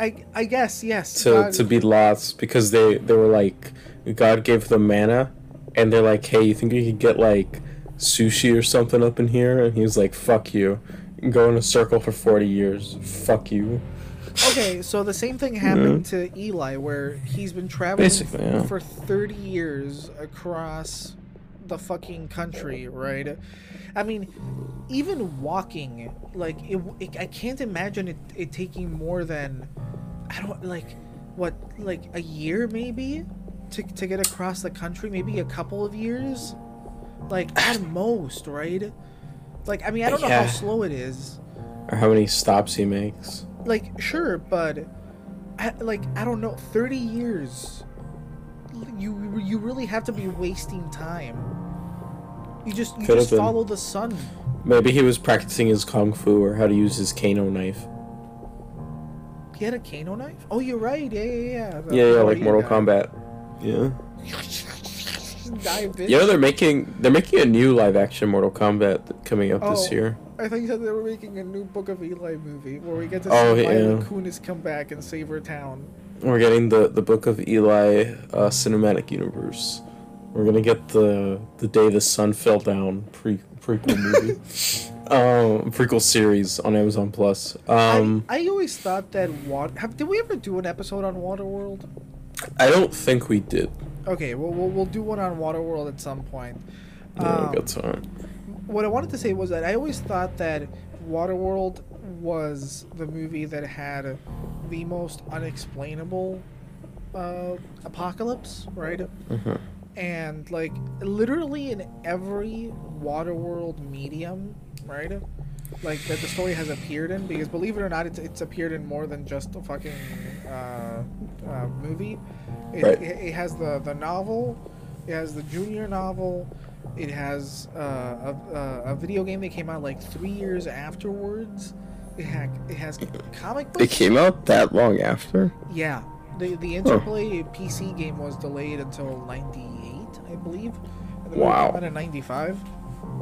I, I guess yes. to, God- to be lost because they they were like God gave them manna and they're like hey you think you could get like sushi or something up in here and he was like fuck you go in a circle for 40 years fuck you Okay, so the same thing happened to Eli, where he's been traveling yeah. for 30 years across the fucking country, right? I mean, even walking, like, it, it, I can't imagine it, it taking more than, I don't, like, what, like a year maybe? To, to get across the country? Maybe a couple of years? Like, at most, right? Like, I mean, I don't know Yeah. how slow it is or how many stops he makes like sure but I, like i don't know 30 years you you really have to be wasting time You just you just follow the sun. Maybe he was practicing his kung fu or how to use his Kano knife. He had a Kano knife. Oh, you're right. Yeah, yeah, yeah. Yeah, yeah, oh, like Mortal guy. Kombat. Yeah. <laughs> You know they're making they're making a new live action Mortal Kombat coming up this Oh. year. I thought you said they were making a new Book of Eli movie where we get to Oh, see Mila yeah. Kunis come back and save her town. We're getting the the Book of Eli uh, cinematic universe. We're gonna get the the day the sun fell down pre prequel movie, <laughs> um, prequel series on Amazon Plus. Um, I, I always thought that water. Have, did we ever do an episode on Waterworld? I don't think we did. Okay, well, we'll we'll do one on Waterworld at some point. Yeah, Um, we'll get to it. what I wanted to say was that I always thought that Waterworld was the movie that had the most unexplainable uh, apocalypse, right? Mhm. And like literally in every Waterworld medium, right? Like that the story has appeared in, because believe it or not, it's, it's appeared in more than just a fucking uh, uh, movie. It, Right. it, it has the the novel, it has the junior novel, it has uh, a, a, video game that came out like three years afterwards. It had it has comic books. It came out that long after. Yeah, the the Interplay PC game was delayed until '98, I believe. And the movie Wow. came out in '95.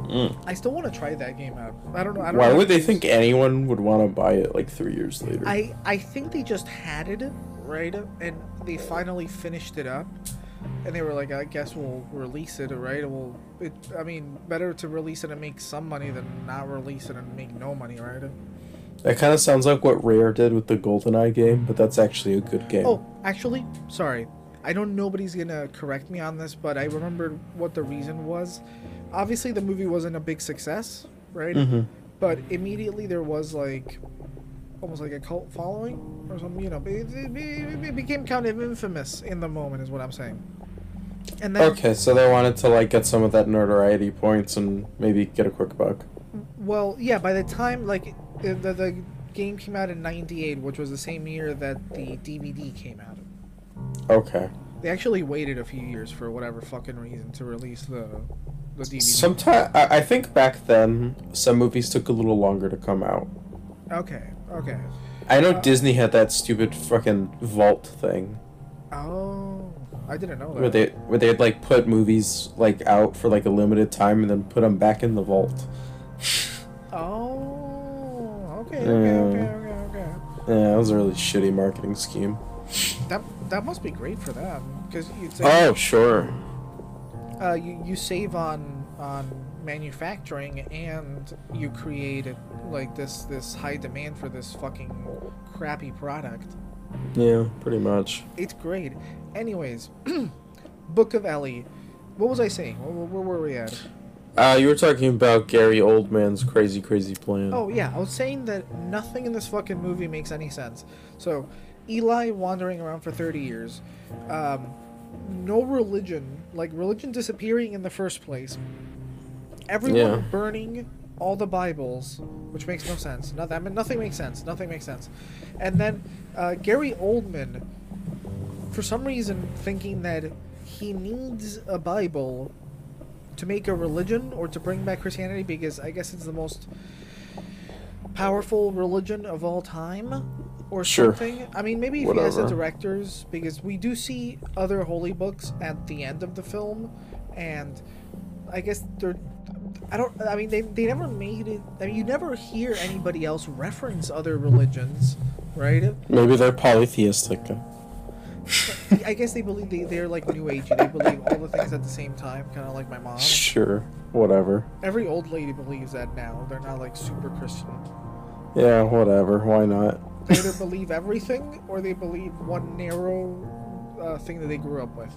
Mm. I still want to try that game out. I don't know. I don't Why know would they think anyone would want to buy it like three years later? I I think they just had it right, and they finally finished it up, and they were like, I guess we'll release it, right? Well, it. I mean, better to release it and make some money than not release it and make no money, right? That kind of sounds like what Rare did with the GoldenEye game, but that's actually a good game. Oh, actually, sorry. I don't know nobody's gonna correct me on this, but I remembered what the reason was. Obviously, the movie wasn't a big success, right? Mhm. But immediately there was like, almost like a cult following or something. You know, it, it, it- became kind of infamous in the moment, is what I'm saying. And then, Okay, so they wanted to like get some of that notoriety points and maybe get a quick buck. well, yeah. By the time like the the game came out in '98, which was the same year that the DVD came out. Okay. They actually waited a few years for whatever fucking reason to release the the DVD. Sometime I, I think back then some movies took a little longer to come out. Okay, okay. I know Uh, Disney had that stupid fucking vault thing Oh, I didn't know that. where they where they'd like put movies like out for like a limited time and then put them back in the vault. Oh, okay, okay, Yeah. okay, okay, okay. Yeah, that was a really shitty marketing scheme. That that must be great for them because it's Oh, sure. Uh, you you save on on manufacturing and you create like this this high demand for this fucking crappy product. Yeah, pretty much. It's great. Anyways, <clears throat> Book of Ellie. What was I saying? Where, where were we at? Uh, you were talking about Gary Oldman's crazy, crazy plan. Oh yeah, I was saying that nothing in this fucking movie makes any sense. So, Eli wandering around for thirty years, um, no religion, like religion disappearing in the first place. Everyone Yeah. burning all the Bibles, which makes no sense. Nothing. I mean, nothing makes sense. Nothing makes sense. And then uh, Gary Oldman, for some reason, thinking that he needs a Bible to make a religion or to bring back Christianity because I guess it's the most powerful religion of all time or Sure. something. I mean, maybe if he has the directors because we do see other holy books at the end of the film and I guess they're I don't I mean they they never made it I mean you never hear anybody else reference other religions, right? Maybe they're polytheistic. I guess they believe they, they're like new agey. They believe all the things at the same time, kind of like my mom. Sure, whatever. Every old lady believes that now. They're not like super Christian. Yeah, whatever. Why not? They either believe everything or they believe one narrow uh, thing that they grew up with.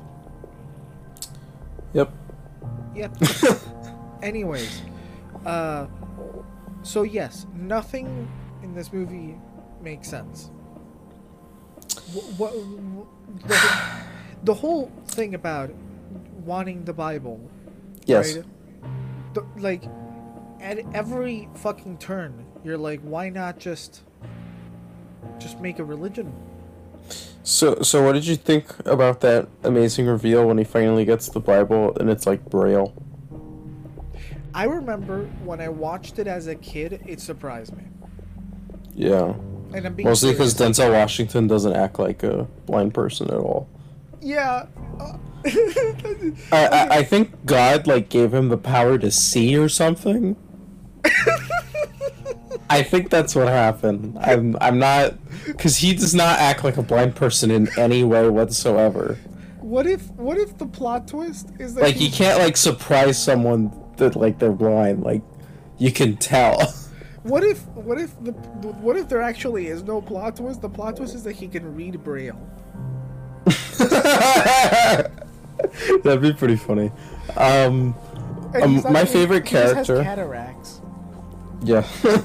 Yep. Yep. <laughs> Anyways, uh, so yes, nothing in this movie makes sense. What, the, the whole thing about wanting the Bible, Yes. right? The, like, at every fucking turn, you're like, why not just, just make a religion? So, so what did you think about that amazing reveal when he finally gets the Bible and it's like Braille? I remember when I watched it as a kid, it surprised me. Yeah. And I'm being Mostly because. Denzel Washington doesn't act like a blind person at all. Yeah. uh, I, I, <laughs> I think God like gave him the power to see or something. <laughs> I think that's what happened. I'm I'm not because he does not act like a blind person in any way whatsoever. what if what if the plot twist is that Like you can't like surprise someone that like they're blind. Like you can tell. <laughs> What if what if the what if there actually is no plot twist? The plot twist is that he can read braille. <laughs> That'd be pretty funny. Um, Um, my favorite he just has character- cataracts. Yeah. <laughs>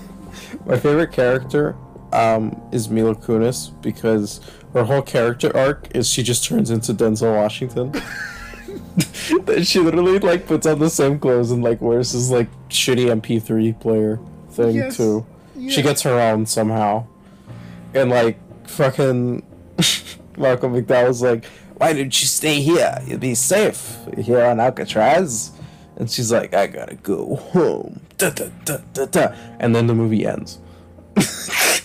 My favorite character um, is Mila Kunis because her whole character arc is she just turns into Denzel Washington. <laughs> she literally like puts on the same clothes and like wears this like shitty MP3 player thing Yes. too. She gets her own somehow. And like fucking <laughs> Malcolm McDowell's like, Why didn't you stay here? You'd be safe here on Alcatraz. And she's like, I gotta go home. Da, da, da, da, da. And then the movie ends. <laughs>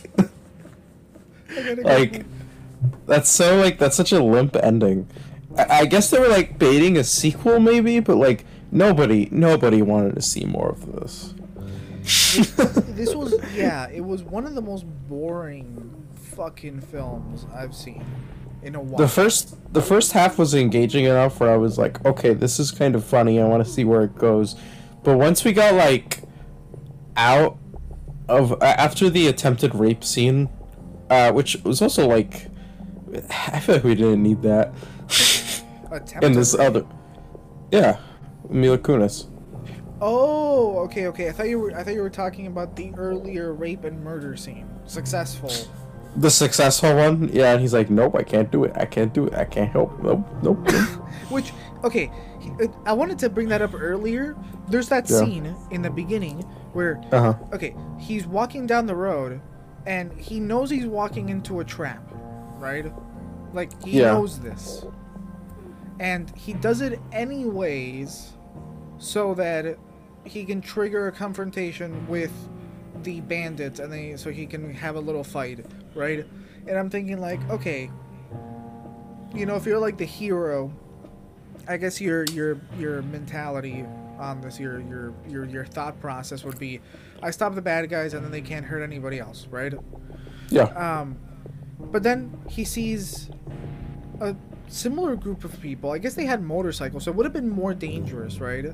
Like, that's so like that's such a limp ending. I, I guess they were like baiting a sequel, maybe, but like nobody, nobody wanted to see more of this. <laughs> this was yeah, it was one of the most boring fucking films I've seen in a while. The first the first half was engaging enough where I was like, okay, this is kind of funny. I want to see where it goes. But once we got like out of a- after the attempted rape scene, uh, which was also like, I feel like we didn't need that Attempted <laughs> in this rape. other. Yeah, Mila Kunis. Oh, okay, okay. I thought you were I thought you were talking about the earlier rape and murder scene. Successful. The successful one, yeah, and he's like, nope, I can't do it. I can't do it. I can't help. Nope, nope. nope. <laughs> Which, okay, I wanted to bring that up earlier. There's that Yeah. scene in the beginning where, Uh huh. okay, he's walking down the road, and he knows he's walking into a trap, right? Like he Yeah. knows this, and he does it anyways, so that he can trigger a confrontation with the bandits, and they so he can have a little fight, right? And I'm thinking like, okay, you know, if you're like the hero, I guess your your your mentality on this, your your your your thought process would be, I stop the bad guys and then they can't hurt anybody else, right? Yeah. Um, but then he sees a similar group of people. I guess they had motorcycles, so it would have been more dangerous, right?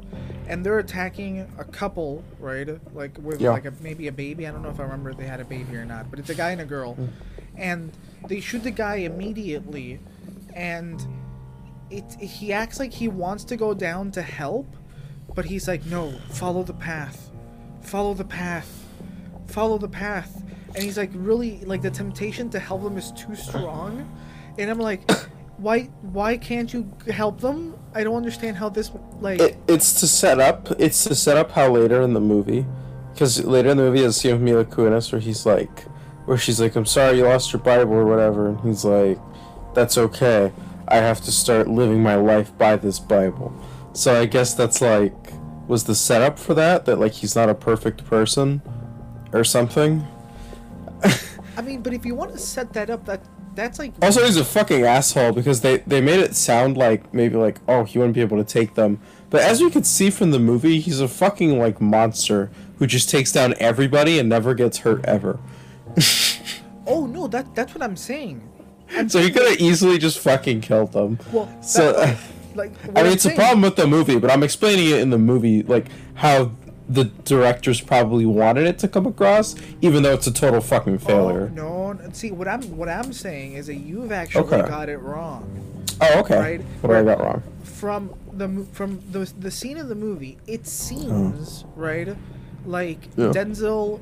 And they're attacking a couple, right? Like with Yeah. like a maybe a baby. I don't know if I remember if they had a baby or not, but it's a guy and a girl, mm. and they shoot the guy immediately, and it he acts like he wants to go down to help, but he's like, no, follow the path, follow the path, follow the path, and he's like really like the temptation to help them is too strong, and I'm like, why why can't you help them? I don't understand how this like It, it's to set up. It's to set up how later in the movie, because later in the movie, a scene with Mila Kunis where he's like, where she's like, "I'm sorry you lost your Bible or whatever," and he's like, "That's okay. I have to start living my life by this Bible." So I guess that's like was the setup for that. That like he's not a perfect person, or something. <laughs> I mean, but if you want to set that up, that that's like Also, he's a fucking asshole because they they made it sound like maybe like oh he wouldn't be able to take them, but as we could see from the movie, he's a fucking like monster who just takes down everybody and never gets hurt ever. <laughs> oh no, that that's what I'm saying. I'm So he could have easily just fucking killed them. well, so that- like <laughs> what I mean, I'm it's a problem with the movie, but I'm explaining it in the movie like how the directors probably wanted it to come across, even though it's a total fucking failure. Oh, no, see what I'm what I'm saying is that you've actually Okay. got it wrong. Oh, okay. Right. What I got wrong? From the from the the scene of the movie, it seems right like Yeah. Denzel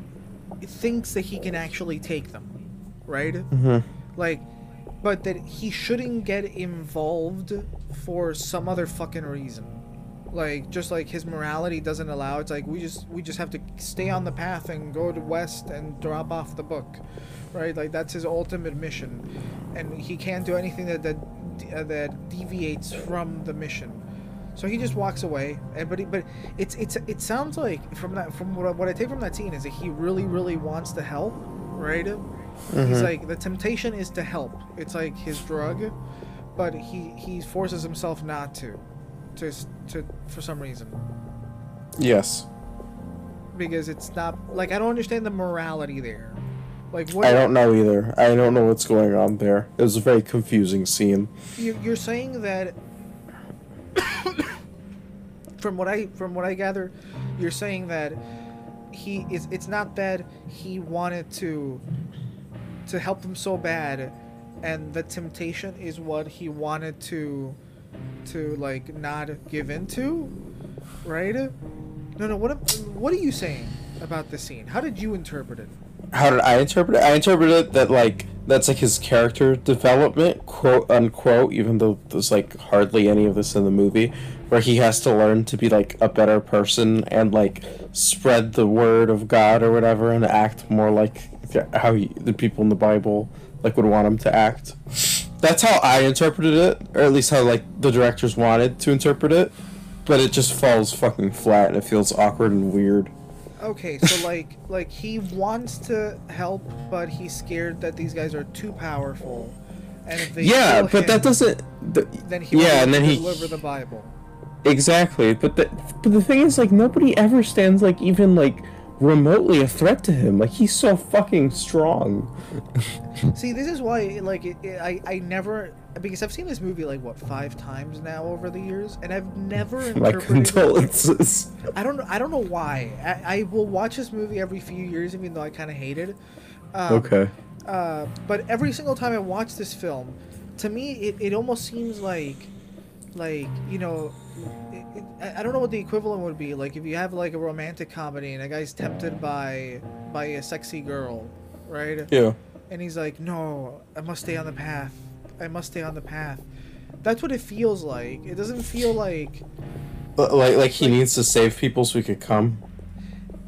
thinks that he can actually take them, right? Mm-hmm. Like, but that he shouldn't get involved for some other fucking reason. Like just like his morality doesn't allow. It's like we just we just have to stay on the path and go to west and drop off the book, right? Like that's his ultimate mission, and he can't do anything that that uh, that deviates from the mission. So he just walks away, and but he, but it's it's it sounds like from that from what what I take from that scene is that he really really wants to help, right? He's like the temptation is to help. It's like his drug, but he he forces himself not to, to to for some reason Yes. because it's not like I don't understand the morality there. Like what I don't know either. I don't know what's going on there. It was a very confusing scene. you, you're saying that from what I from what I gather, you're saying that he is. It's not that he wanted to to help them so bad, and the temptation is what he wanted to to like not give into, right? No, no. What am- what are you saying about the scene? How did you interpret it? How did I interpret it? I interpreted that like that's like his character development, quote unquote, even though there's like hardly any of this in the movie, where he has to learn to be like a better person and like spread the word of God or whatever and act more like how he, the people in the Bible like would want him to act. That's how I interpreted it, or at least how like the directors wanted to interpret it. But it just falls fucking flat and it feels awkward and weird. Okay, so <laughs> like like he wants to help, but he's scared that these guys are too powerful, and if they yeah, but him, that doesn't. th- then he yeah, and then he deliver the Bible. exactly. But the but the thing is, like, nobody ever stands like even like remotely a threat to him. Like he's so fucking strong. <laughs> See, this is why like it, it, I I never because I've seen this movie like what five times now over the years, and I've never <laughs> My interpreted. it- condolences. I don't. I don't know why. I, I will watch this movie every few years, even though I kind of hate it. Um, Okay. Uh, but every single time I watch this film, to me, it, it almost seems like, like you know, I don't know what the equivalent would be. Like if you have like a romantic comedy and a guy's tempted by by a sexy girl, right? Yeah. And he's like, "No, I must stay on the path. I must stay on the path." That's what it feels like. It doesn't feel like Like like he needs to save people so he could come.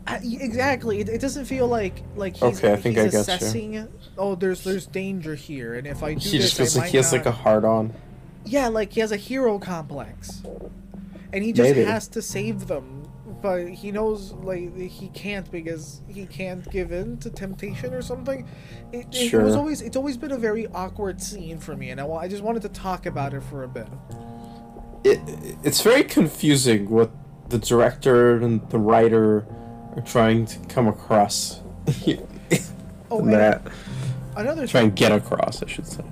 I, exactly. It, it doesn't feel like like he's, Okay, I think I got you. Oh, there's there's danger here, and if I do He this, just feels like he has like a not- hard on. Yeah, like he has a hero complex, and he just Maybe. has to save them, but he knows like he can't because he can't give in to temptation or something. It, it was always it's always been a very awkward scene for me, and I, I just wanted to talk about it for a bit. It it's very confusing what the director and the writer are trying to come across. <laughs> Oh, that another try and get across, I should say.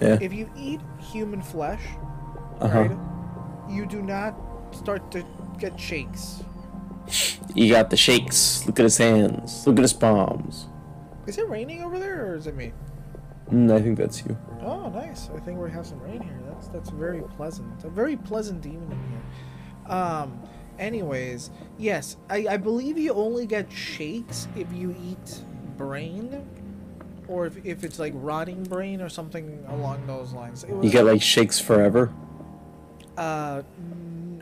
Yeah. if you eat human flesh, Uh-huh. right, you do not start to get shakes. You got the shakes. Look at his hands. Look at his palms. Is it raining over there, or is it me? Mm, I think that's you. Oh, nice. I think we have some rain here. That's that's very pleasant. A very pleasant evening here. Um. Anyways, yes, I, I believe you only get shakes if you eat brain, or if, if it's like rotting brain or something along those lines. You get like shakes forever. Uh,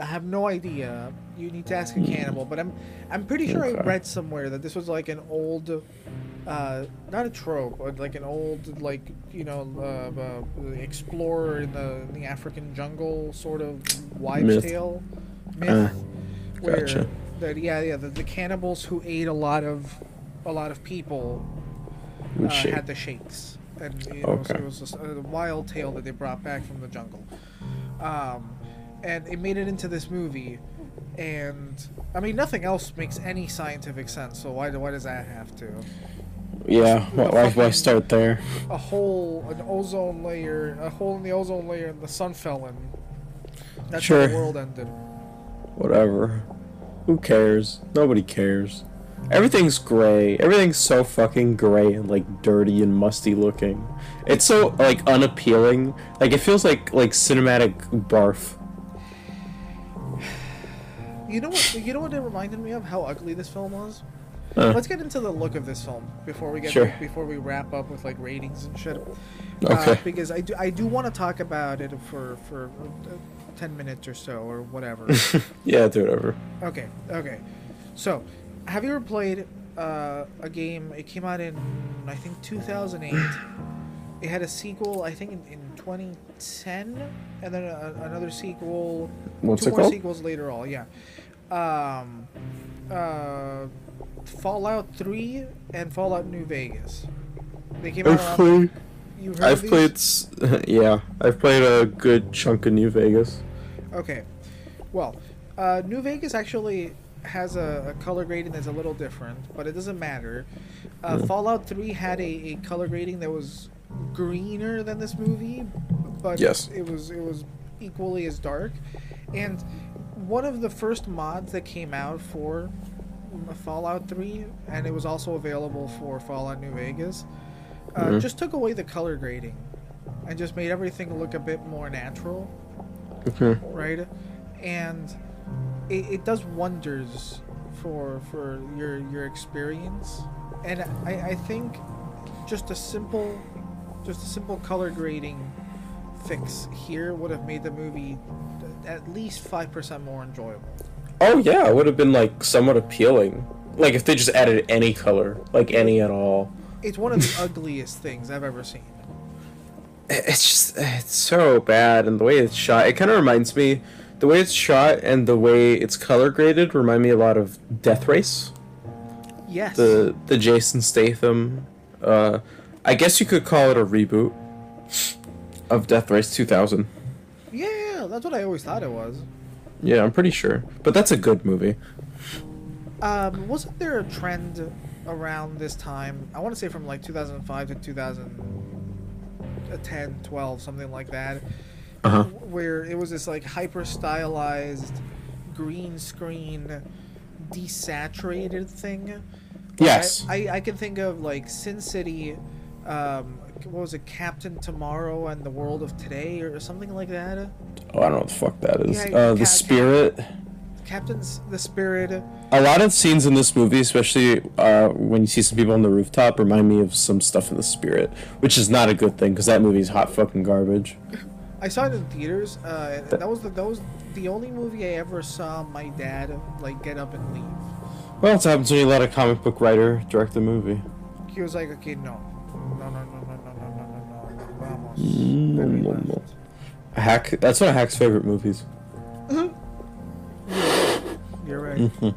I have no idea. You need to ask a cannibal, but I'm I'm pretty sure I read somewhere that this was like an old, uh, not a trope, but like an old like you know uh, uh, explorer in the in the African jungle sort of wives' Myth. tale myth, Uh, where gotcha. that yeah yeah the, the cannibals who ate a lot of a lot of people uh, shake. had the shakes, and you know, so it was just a wild tale that they brought back from the jungle. Um, and it made it into this movie, and I mean nothing else makes any scientific sense. So why why does that have to? Yeah. Why, why, why start there? A hole, an ozone layer, a hole in the ozone layer, and the sun fell in. That's how Sure. the world ended. Whatever. Who cares? Nobody cares. Everything's gray. Everything's so fucking gray and like dirty and musty looking. It's so like unappealing. Like it feels like like cinematic barf. You know what? You know what it reminded me of? How ugly this film was. Uh, Let's get into the look of this film before we get Sure. before we wrap up with like ratings and shit. Okay. Uh, because I do I do want to talk about it for for uh, ten minutes or so or whatever. <laughs> yeah, do whatever. okay, okay. So, have you ever played uh, a game? It came out in I think 2008. it had a sequel, I think, in, in 2010, and then a, another sequel. What's two more called? sequels later on. Yeah. Um, uh, Fallout 3 and Fallout New Vegas. They came out. I've played. you've heard of I've played. <laughs> Yeah, I've played a good chunk of New Vegas. Okay. Well, uh, New Vegas actually has a, a color grading that's a little different, but it doesn't matter. Uh, Fallout 3 had a, a color grading that was greener than this movie, but Yes. it was it was equally as dark. And one of the first mods that came out for Fallout 3, and it was also available for Fallout New Vegas, uh, Mhm. just took away the color grading and just made everything look a bit more natural Okay. right? And it, it does wonders for for your your experience. And I, I think just a simple just a simple color grading fix here would have made the movie at least five percent more enjoyable. Oh yeah, it would have been like somewhat appealing. Like if they just added any color, like any at all. It's one of the <laughs> ugliest things I've ever seen. It's just it's so bad, and the way it's shot. It kind of reminds me, the way it's shot and the way it's color graded remind me a lot of Death Race. Yes. the the Jason Statham. Uh, I guess you could call it a reboot of Death Race 2000. yeah, that's what I always thought it was. Yeah, I'm pretty sure, but that's a good movie. Um, wasn't there a trend around this time? I want to say from like 2005 to 2010, 12, something like that, Uh huh. where it was this like hyper stylized green screen desaturated thing. Yes. I, I, I can think of like Sin City, um, what was it, Captain Tomorrow and the World of Today or something like that. Oh, I don't know what the fuck that is. Yeah, uh, the Spirit. Captain's the Spirit. A lot of scenes in this movie, especially uh, when you see some people on the rooftop, remind me of some stuff in the Spirit, which is not a good thing because that movie's hot fucking garbage. <laughs> I saw it in mm. theaters. Uh, that was the that was the only movie I ever saw my dad like get up and leave. Well, it happens when you let a comic book writer direct the movie. He was like, "Okay, no, no, no, no, no, no, no, no, no, no, vamos." Mm, no, no. Mm, mm. Hack. That's one of Hack's favorite movies. Mm-hmm. You're right. Mm-hmm.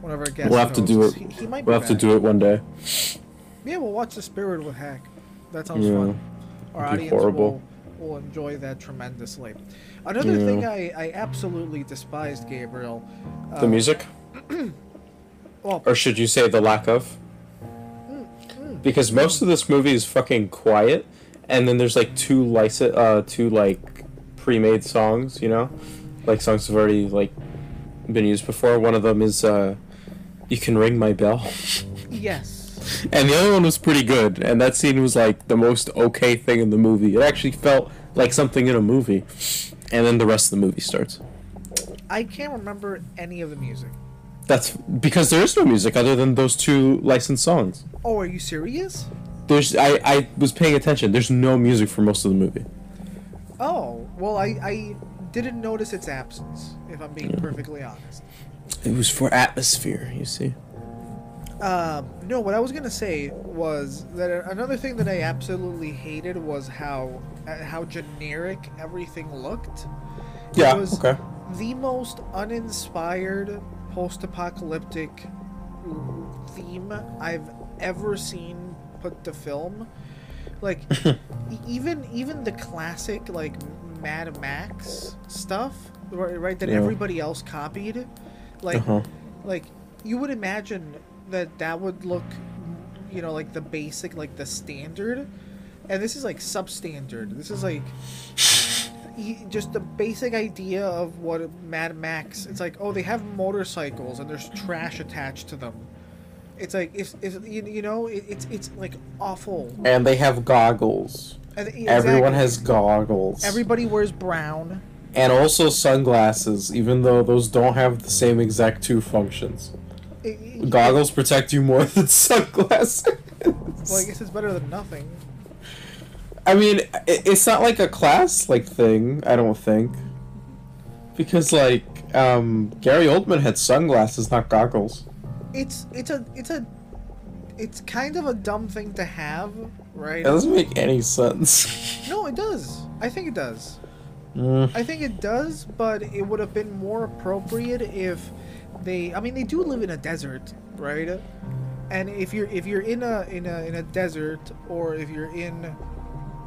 Whenever guest We'll have to do it. He, he might We'll have to do it one day. Yeah, we'll watch The Spirit with Hack. That sounds Yeah. fun. Our It'd be audience horrible. will, will enjoy that tremendously. Another thing I, I absolutely despised, Gabriel. The uh, music, <clears throat> Well, or should you say the lack of? Because most of this movie is fucking quiet, and then there's like two license, uh, two like pre-made songs. You know, like songs have already like been used before. One of them is uh, "You Can Ring My Bell," <laughs> yes. And the other one was pretty good. And that scene was like the most okay thing in the movie. It actually felt like something in a movie. And then the rest of the movie starts. I can't remember any of the music. That's because there is no music other than those two licensed songs. Oh, are you serious? There's I, I was paying attention. There's no music for most of the movie. Oh, well, I, I didn't notice its absence, if I'm being perfectly honest. It was for atmosphere, you see. Um, no, what I was gonna say was that another thing that I absolutely hated was how uh, how generic everything looked. Yeah, it was okay. The most uninspired post-apocalyptic theme I've ever seen put to film. Like <laughs> even even the classic like Mad Max stuff, right, right that Yeah. everybody else copied. Like Uh-huh. like you would imagine that that would look you know like the basic like the standard and this is like substandard this is like just the basic idea of what mad max it's like oh they have motorcycles and there's trash attached to them it's like if, if you, you know it, it's it's like awful And they have goggles. And- e, Everyone has goggles. everybody wears brown and also sunglasses, even though those don't have the same exact two functions. Goggles protect you more <laughs> than sunglasses. well i guess it's better than nothing I mean, it's not like a class like thing. I don't think, because like um, Gary Oldman had sunglasses, not goggles. it's it's a it's a it's kind of a dumb thing to have, right? It doesn't make any sense. <laughs> No, it does. I think it does. Mm. I think it does, but it would have been more appropriate if they. I mean, they do live in a desert, right? And if you're if you're in a in a in a desert, or if you're in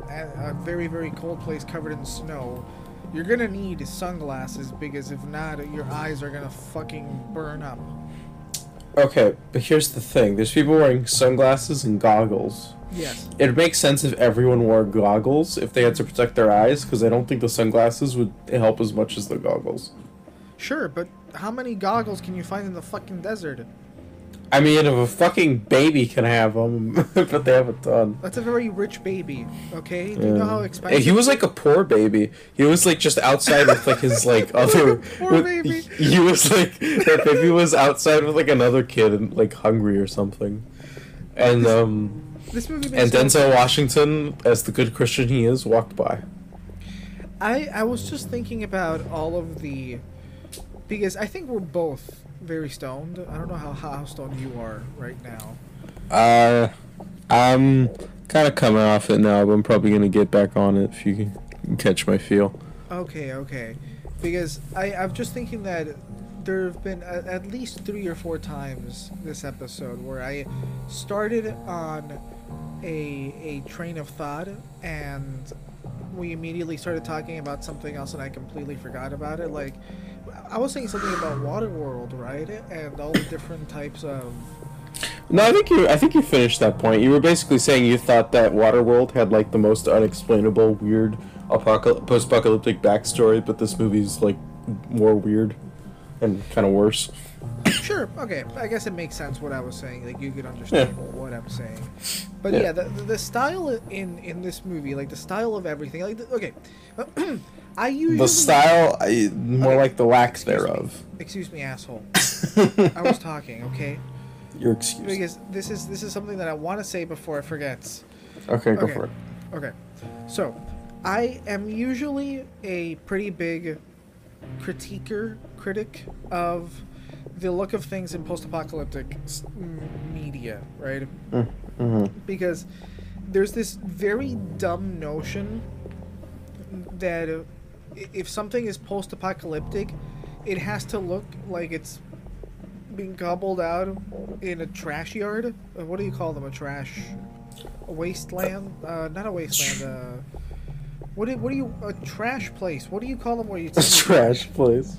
a, a very very cold place covered in snow, you're gonna need sunglasses because if not, your eyes are gonna fucking burn up. Okay, but here's the thing: there's people wearing sunglasses and goggles. Yes. It'd make sense if everyone wore goggles if they had to protect their eyes, because I don't think the sunglasses would help as much as the goggles. Sure, but how many goggles can you find in the fucking desert? I mean, if a fucking baby can have them, <laughs> but they have a ton. That's a very rich baby. Okay. Do you know how Yeah. expensive? He was like a poor baby. He was like just outside with like his like <laughs> other. Poor with- baby. <laughs> He was like that baby was outside with like another kid and like hungry or something, and um this movie makes and Denzel Washington, as the good Christian he is, walked by. I I was just thinking about all of the because I think we're both very stoned. I don't know how how stoned you are right now. Uh, I'm kind of coming off it now, but I'm probably gonna get back on it if you can catch my feel. Okay, okay. Because I I'm just thinking that there have been a, at least three or four times this episode where I started on a a train of thought and we immediately started talking about something else and I completely forgot about it. Like I was saying something about Waterworld, right? And all the different types of No, I think you. I think you finished that point. You were basically saying you thought that Waterworld had like the most unexplainable, weird, apocal- post-apocalyptic backstory, but this movie's like more weird and kind of worse. Sure. Okay. I guess it makes sense what I was saying. Like you could understand what I'm saying. But Yeah. yeah, the, the style in in this movie, like the style of everything, like the, okay, <clears throat> I usually The style, I, more Okay, like the lack excuse me. thereof. Excuse me, asshole. <laughs> I was talking. Okay. Your excuse. Because this is this is something that I want to say before I forget. Okay, go Okay. for it. Okay. So, I am usually a pretty big critiquer, critic of the look of things in post-apocalyptic media, right? Mm-hmm. Because there's this very dumb notion that if something is post-apocalyptic, it has to look like it's being gobbled out in a trash yard. Uh, What do you call them? A trash, a wasteland? Uh, not a wasteland. Uh, what do what do you a trash place? What do you call them? Where you <laughs> A trash place.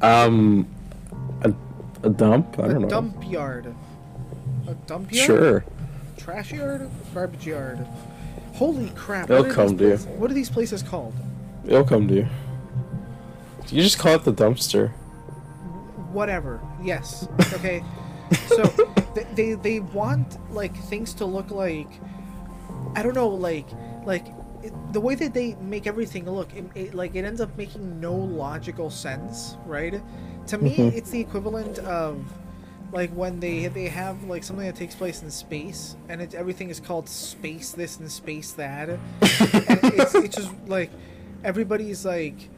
Um, a, a dump. I a don't know. dump yard. A dump yard. Sure. Trash yard. Garbage yard. Holy crap! They'll come to you. What are these places called? It'll come to you. You just call it the dumpster. whatever. Yes. <laughs> Okay. so they, they they want like things to look like I don't know like like it, the way that they make everything look it, it, like it ends up making no logical sense, right? To me, Mhm. it's the equivalent of like when they they have like something that takes place in space and it, everything is called space this and space that <laughs> and it's, it's just like everybody's like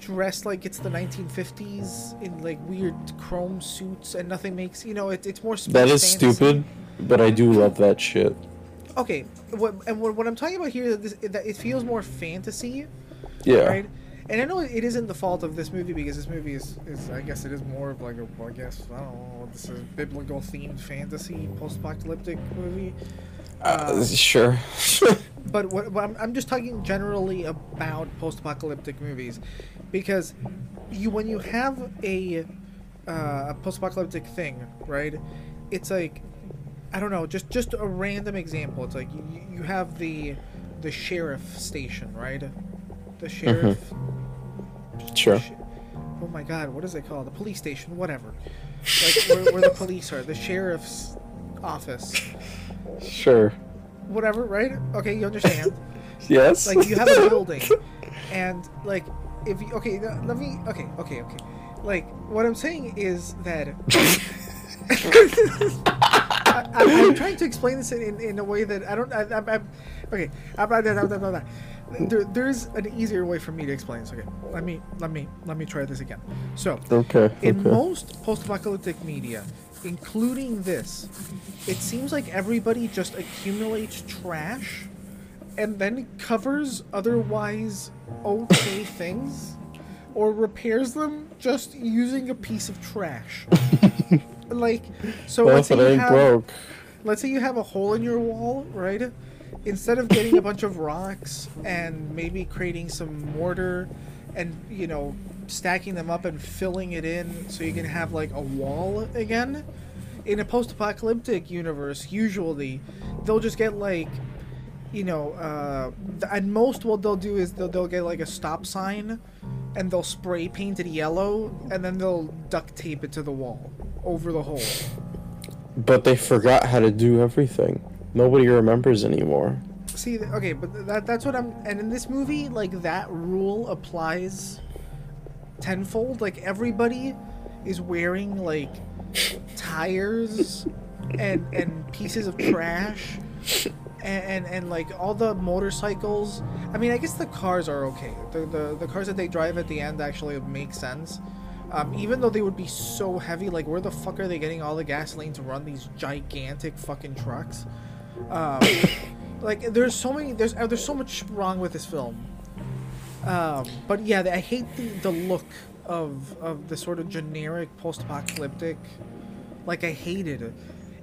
dressed like it's the 1950s in like weird chrome suits and nothing makes you know it, it's more That is fantasy. stupid, but I do love that shit. okay what and what, what i'm talking about here is that it feels more fantasy Yeah. right and i know it isn't the fault of this movie because this movie is, is i guess it is more of like a i guess i don't know this is biblical themed fantasy post-apocalyptic movie Uh, sure. <laughs> But what, what I'm, I'm just talking generally about post-apocalyptic movies, because you when you have a uh, a post-apocalyptic thing, right? It's like I don't know, just just a random example. It's like you, you have the the sheriff station, right? The sheriff. sure. sh- oh my God, what is it called? The police station, whatever. Like where, where the <laughs> police are, the sheriff's office, Sure. Whatever, right? Okay, you understand. <laughs> Yes. like you have a <laughs> building and like if you okay let me okay okay okay like what i'm saying is that <laughs> I, i'm trying to explain this in, in a way that i don't I, I, I'm okay I'm- blah, blah, blah, blah. There, there's an easier way for me to explain this okay let me let me let me try this again so okay. in okay. most post-apocalyptic media including this, it seems like everybody just accumulates trash and then covers otherwise okay <laughs> things or repairs them just using a piece of trash. <laughs> like, so Well, let's say you have, broke. let's say you have a hole in your wall, right? Instead of getting a bunch of rocks and maybe creating some mortar and, you know, stacking them up and filling it in so you can have like a wall again, in a post apocalyptic universe, usually they'll just get like, you know, uh, at most what they'll do is they'll, they'll get like a stop sign and they'll spray paint it yellow and then they'll duct tape it to the wall over the hole. But they forgot how to do everything. Nobody remembers anymore. See, okay, but that that's what I'm. And in this movie, like that rule applies tenfold. Like everybody is wearing like tires and and pieces of trash. And, and, and like all the motorcycles i mean i guess the cars are okay the, the the cars that they drive at the end actually make sense um, even though they would be so heavy like where the fuck are they getting all the gasoline to run these gigantic fucking trucks um, <coughs> like there's so many there's uh, there's so much wrong with this film um, but yeah i hate the, the look of of the sort of generic post-apocalyptic like i hated it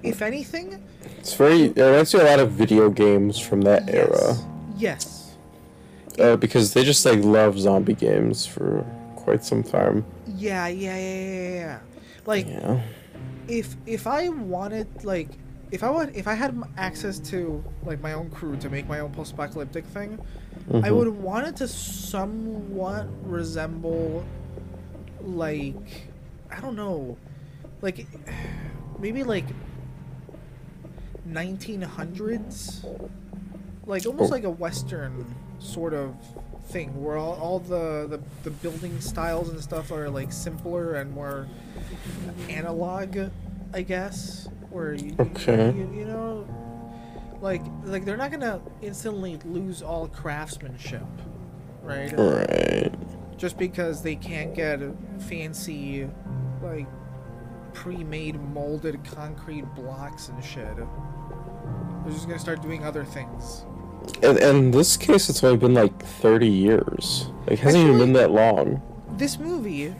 if anything It's very. It reminds me a lot of video games from that era. yes yes Uh, because they just like love zombie games for quite some time. yeah yeah yeah yeah, yeah. like Yeah. if if I wanted like if I would if I had access to like my own crew to make my own post-apocalyptic thing, I Mhm. would want it to somewhat resemble like I don't know, like <sighs> maybe like 1900s, like almost Oh. like a western sort of thing where all, all the, the the building styles and stuff are like simpler and more analog, I guess. Where you, Okay. you, you know, like like they're not gonna instantly lose all craftsmanship, right? Uh, right. Just because they can't get fancy, like pre-made molded concrete blocks and shit. They're just gonna start doing other things. And, and in this case, it's only been like 30 years. Like, hasn't even been that long. this movie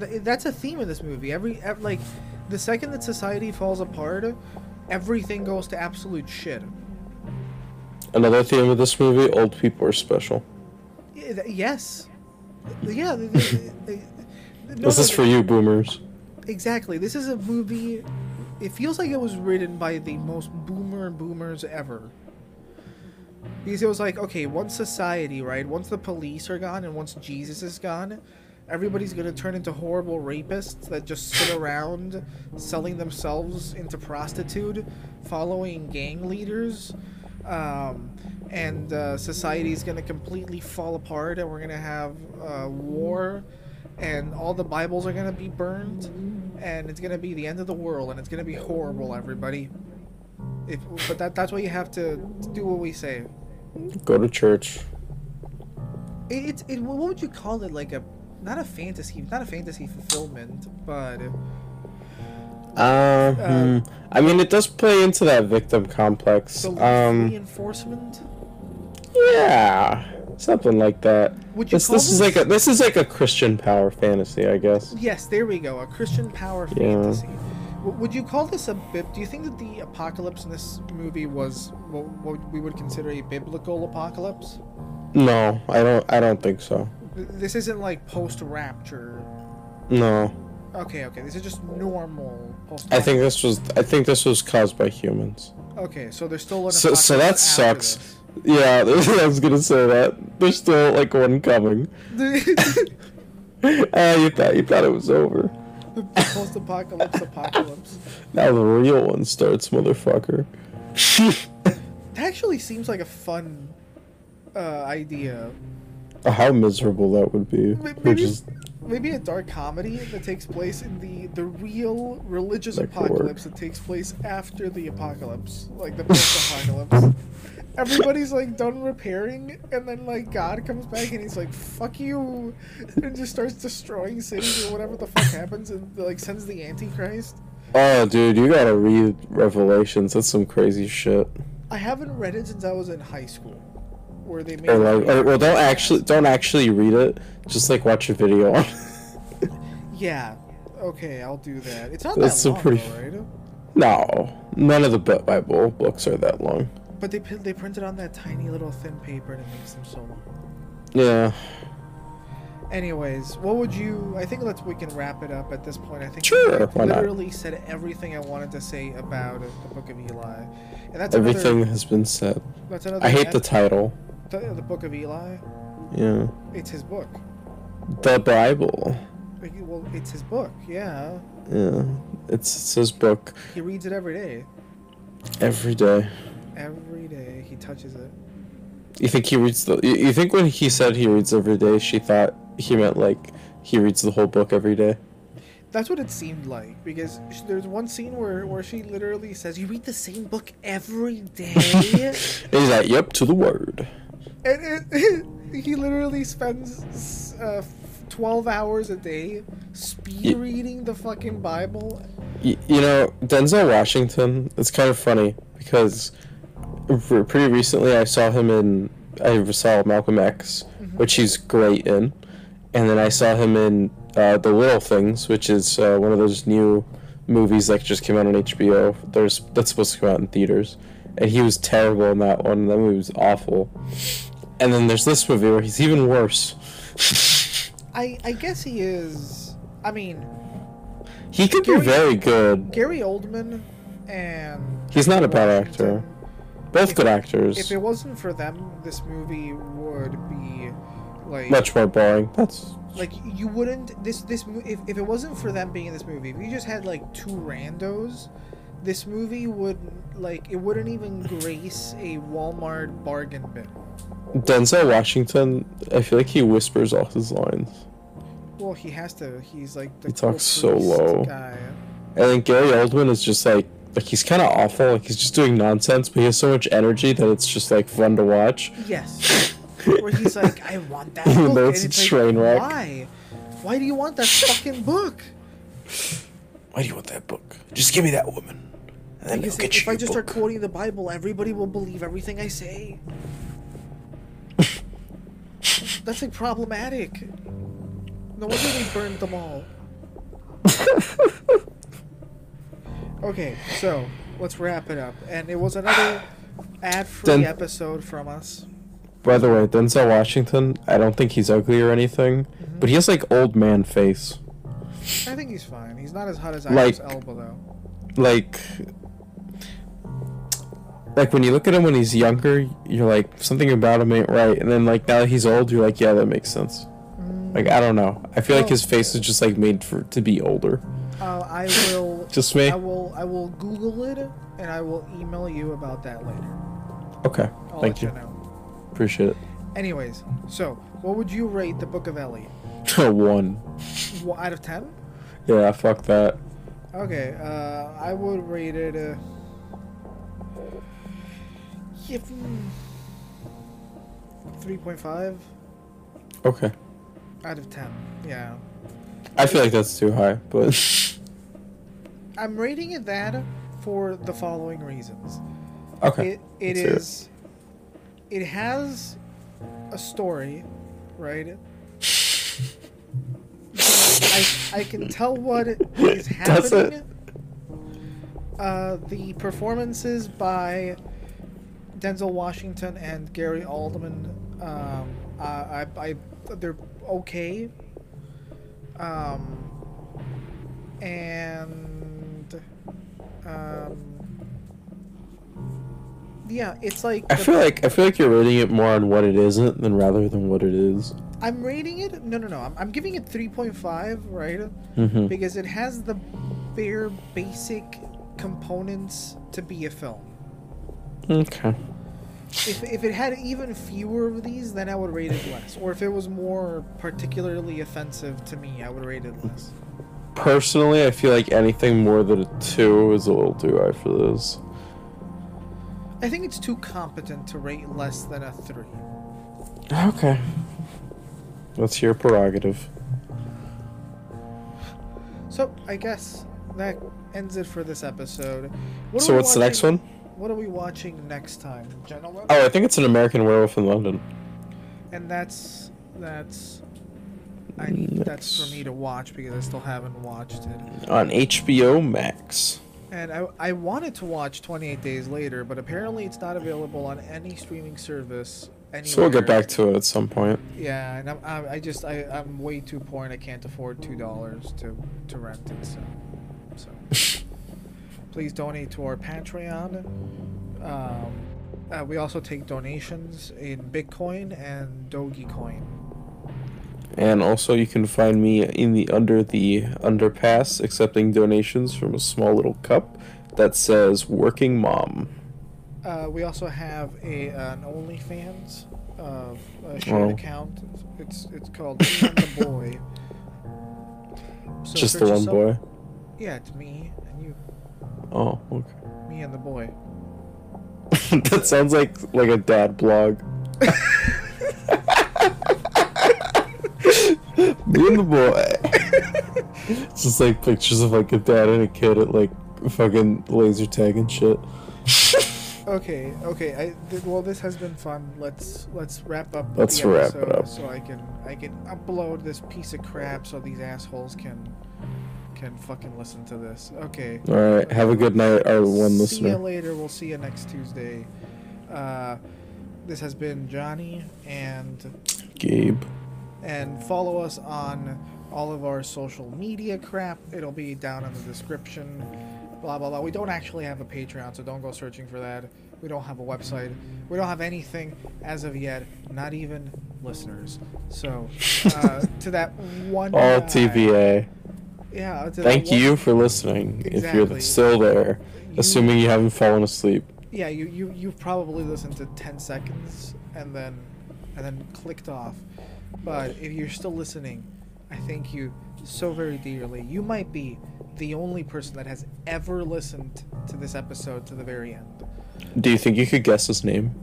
th- that's a theme of this movie every, ev like the second that society falls apart everything goes to absolute shit Another theme of this movie old people are special. Yes yeah th- th- th- th- no, this is for you, boomers. exactly this is a movie it feels like it was written by the most boomer boomers ever because it was like okay once society right once the police are gone and once jesus is gone everybody's gonna turn into horrible rapists that just sit around selling themselves into prostitute following gang leaders um, and uh, society's gonna completely fall apart and we're gonna have uh, war and all the bibles are gonna be burned and it's gonna be the end of the world and it's gonna be horrible everybody if, but that, that's why you have to do what we say Go to church. it, it's it, what would you call it like a not a fantasy not a fantasy fulfillment but Uh, hmm. I mean, it does play into that victim complex. Um, reinforcement yeah, something like that. Would you this call this is like a this is like a Christian power fantasy, I guess. yes there we go a christian power Yeah. fantasy W- would you call this a bib do you think that the apocalypse in this movie was what, what we would consider a biblical apocalypse No, I don't. I don't think so. Th- this isn't like post rapture No, okay okay this is just normal post I think this was. I think this was caused by humans. okay so there's still So- so that sucks. Yeah, <laughs> I was gonna say that. There's still like one coming. this. <laughs> Ah, you thought you thought it was over. the post-apocalypse apocalypse <laughs> Now the real one starts, motherfucker. That actually seems like a fun uh, idea. How miserable that would be. Maybe, just maybe a dark comedy that takes place in the the real religious work. apocalypse that takes place after the apocalypse, like the post-apocalypse. <laughs> Everybody's like done repairing, and then like God comes back and he's like, "Fuck you," and just starts destroying cities or whatever the fuck happens, and like sends the Antichrist. Oh, dude, you gotta read Revelations. That's some crazy shit. I haven't read it since I was in high school, where they made. Or like, or, well, don't actually, don't actually read it. Just like watch a video on. it. <laughs> Yeah. Okay, I'll do that. It's not That's that long, pretty- though, right? no, none of the Bible books are that long. But they they printed on that tiny little thin paper and it makes them so long. Yeah. Anyways, what would you? I think let's we can wrap it up at this point. I think Sure, I've why not? literally said everything I wanted to say about the Book of Eli, and that's Everything Another, has been said. that's. I hate the title. The, the Book of Eli. Yeah. It's his book. The Bible. Well, it's his book. Yeah, Yeah. It's, it's his book he reads it every day. every day. Every day he touches it. You think he reads the? You think when he said he reads every day, she thought he meant like he reads the whole book every day? That's what it seemed like because there's one scene where where she literally says, "You read the same book every day." <laughs> He's like, "Yep, to the word." And it, <laughs> he literally spends uh, 12 hours a day speed reading the fucking Bible. Y- you know, Denzel Washington. It's kind of funny because pretty recently I saw him in. I saw Malcolm X, which he's great in, and then I saw him in uh, The Little Things, which is uh, one of those new movies that just came out on HBO. There's that's supposed to come out in theaters, and he was terrible in that one. That movie was awful. And then there's this movie where he's even worse. I I guess he is. I mean, he could be very good. Gary Oldman and He's not a bad actor. Both If- good actors. If it wasn't for them, this movie would be like much more boring. That's like you wouldn't this this if, if it wasn't for them being in this movie if you just had like two randos this movie would like it wouldn't even grace a walmart bargain bin Denzel Washington. I feel like he whispers all his lines, well he has to he's like the He talks so low. guy and then Gary Oldman is just like like he's kind of awful. Like he's just doing nonsense, but he has so much energy that it's just like fun to watch. yes <laughs> where he's like i want that <laughs> Even book though and it's a it's like, train wreck. why why do you want that fucking book Why do you want that book? Just give me that woman, and then if i just start quoting the bible everybody will believe everything i say <laughs> That's like problematic. No wonder they burned them all. Okay, so let's wrap it up. And it was another ad-free Then- episode from us. By the way, Denzel Washington. I don't think he's ugly or anything, Mm-hmm. but he has like old man face. I think he's fine. He's not as hot as Like- Idris Elba though. like like when you look at him when he's younger you're like something about him ain't right and then like now that he's old you're like yeah that makes sense like i don't know i feel like his face is just like made for to be older Uh, I will. <laughs> Just me? I will. I will Google it and I will email you about that later. okay I'll thank let you you know. appreciate it. Anyways, so what would you rate the Book of Eli? it <laughs> one One out of ten? yeah fuck that Okay, uh, I would rate it. Uh, yeah, three point five okay out of ten. Yeah, i feel like that's too high but <laughs> I'm rating it that for the following reasons. okay It it is. It has a story, right? <laughs> I I can tell what is <laughs> happening. Does it? happening. Uh, the performances by Denzel Washington and Gary Oldman, um, I, I, I they're okay. Um, and um, yeah, it's like i feel like i feel like you're rating it more on what it isn't than rather than what it is I'm rating it. No, no, no. I'm, I'm giving it 3.5, right? mm-hmm. Because it has the bare basic components to be a film. Okay If, if it had even fewer of these, then I would rate it less. Or if it was more particularly offensive to me, I would rate it less. Personally, I feel like anything more than a two is a little too high for this. I think it's too competent to rate less than a 3. Okay. That's your prerogative. So I guess that ends it for this episode. What So we what's the next one? What are we watching next time, gentlemen? Oh, I think it's an American Werewolf in London. And that's that's I mm, need that's for me to watch because I still haven't watched it. on HBO Max. And I, I wanted to watch 28 Days Later, but apparently it's not available on any streaming service anywhere. So we'll get back to it at some point. Yeah, and I'm, I'm I just I I'm way too poor and I can't afford two dollars to to rent it. So so <laughs> please donate to our Patreon. Um, uh, we also take donations in Bitcoin and Dogecoin. And also, you can find me in the under the underpass accepting donations from a small little cup that says "Working Mom." Uh, we also have a an OnlyFans uh, a shared Oh. account. It's it's called the <laughs> Boy. So Just the one boy. Yeah, it's me and you, Oh, okay. me and the boy. <laughs> that sounds like like a dad blog. <laughs> Me and the boy. it's just like pictures of like a dad and a kid at like fucking laser tag and shit. <laughs> Okay, okay. I th- well, this has been fun. Let's let's wrap up. Let's the wrap it up. So I can I can upload this piece of crap so these assholes can can fucking listen to this. Okay. All right. Have a good night, our one See listener. you later. We'll see you next Tuesday. Uh, this has been Johnny, and Gabe. and follow us on all of our social media crap. It'll be down in the description. Blah blah blah. We don't actually have a Patreon, so don't go searching for that. We don't have a website. We don't have anything as of yet. Not even listeners. So uh, <laughs> to that one. All guy- TVA. Yeah. Thank you for listening. If you're still there, You- assuming you haven't fallen asleep. Yeah, you you you've probably listened to ten seconds and then and then clicked off. But if you're still listening, I thank you so very dearly. You might be the only person that has ever listened to this episode to the very end. Do you think you could guess his name?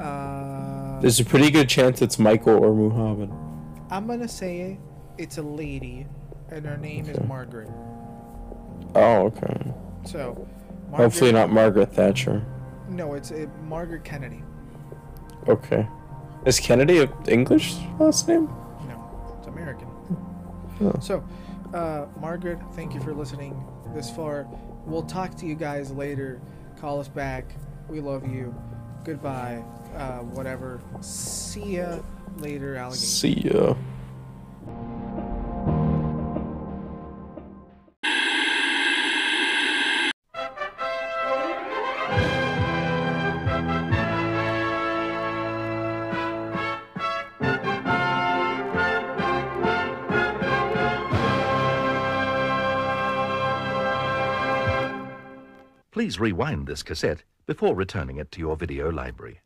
Uh, There's a pretty good chance it's Michael or Muhammad. I'm gonna say it's a lady, and her name is Margaret. Oh, okay. So, Hopefully not Margaret Thatcher. No, it's uh, Margaret Kennedy. Okay. Is Kennedy an English last name? No, it's American. Oh. So, uh, Margaret, thank you for listening this far. We'll talk to you guys later. Call us back. We love you. Goodbye. Uh, whatever. See ya later, alligator. See ya. Please rewind this cassette before returning it to your video library.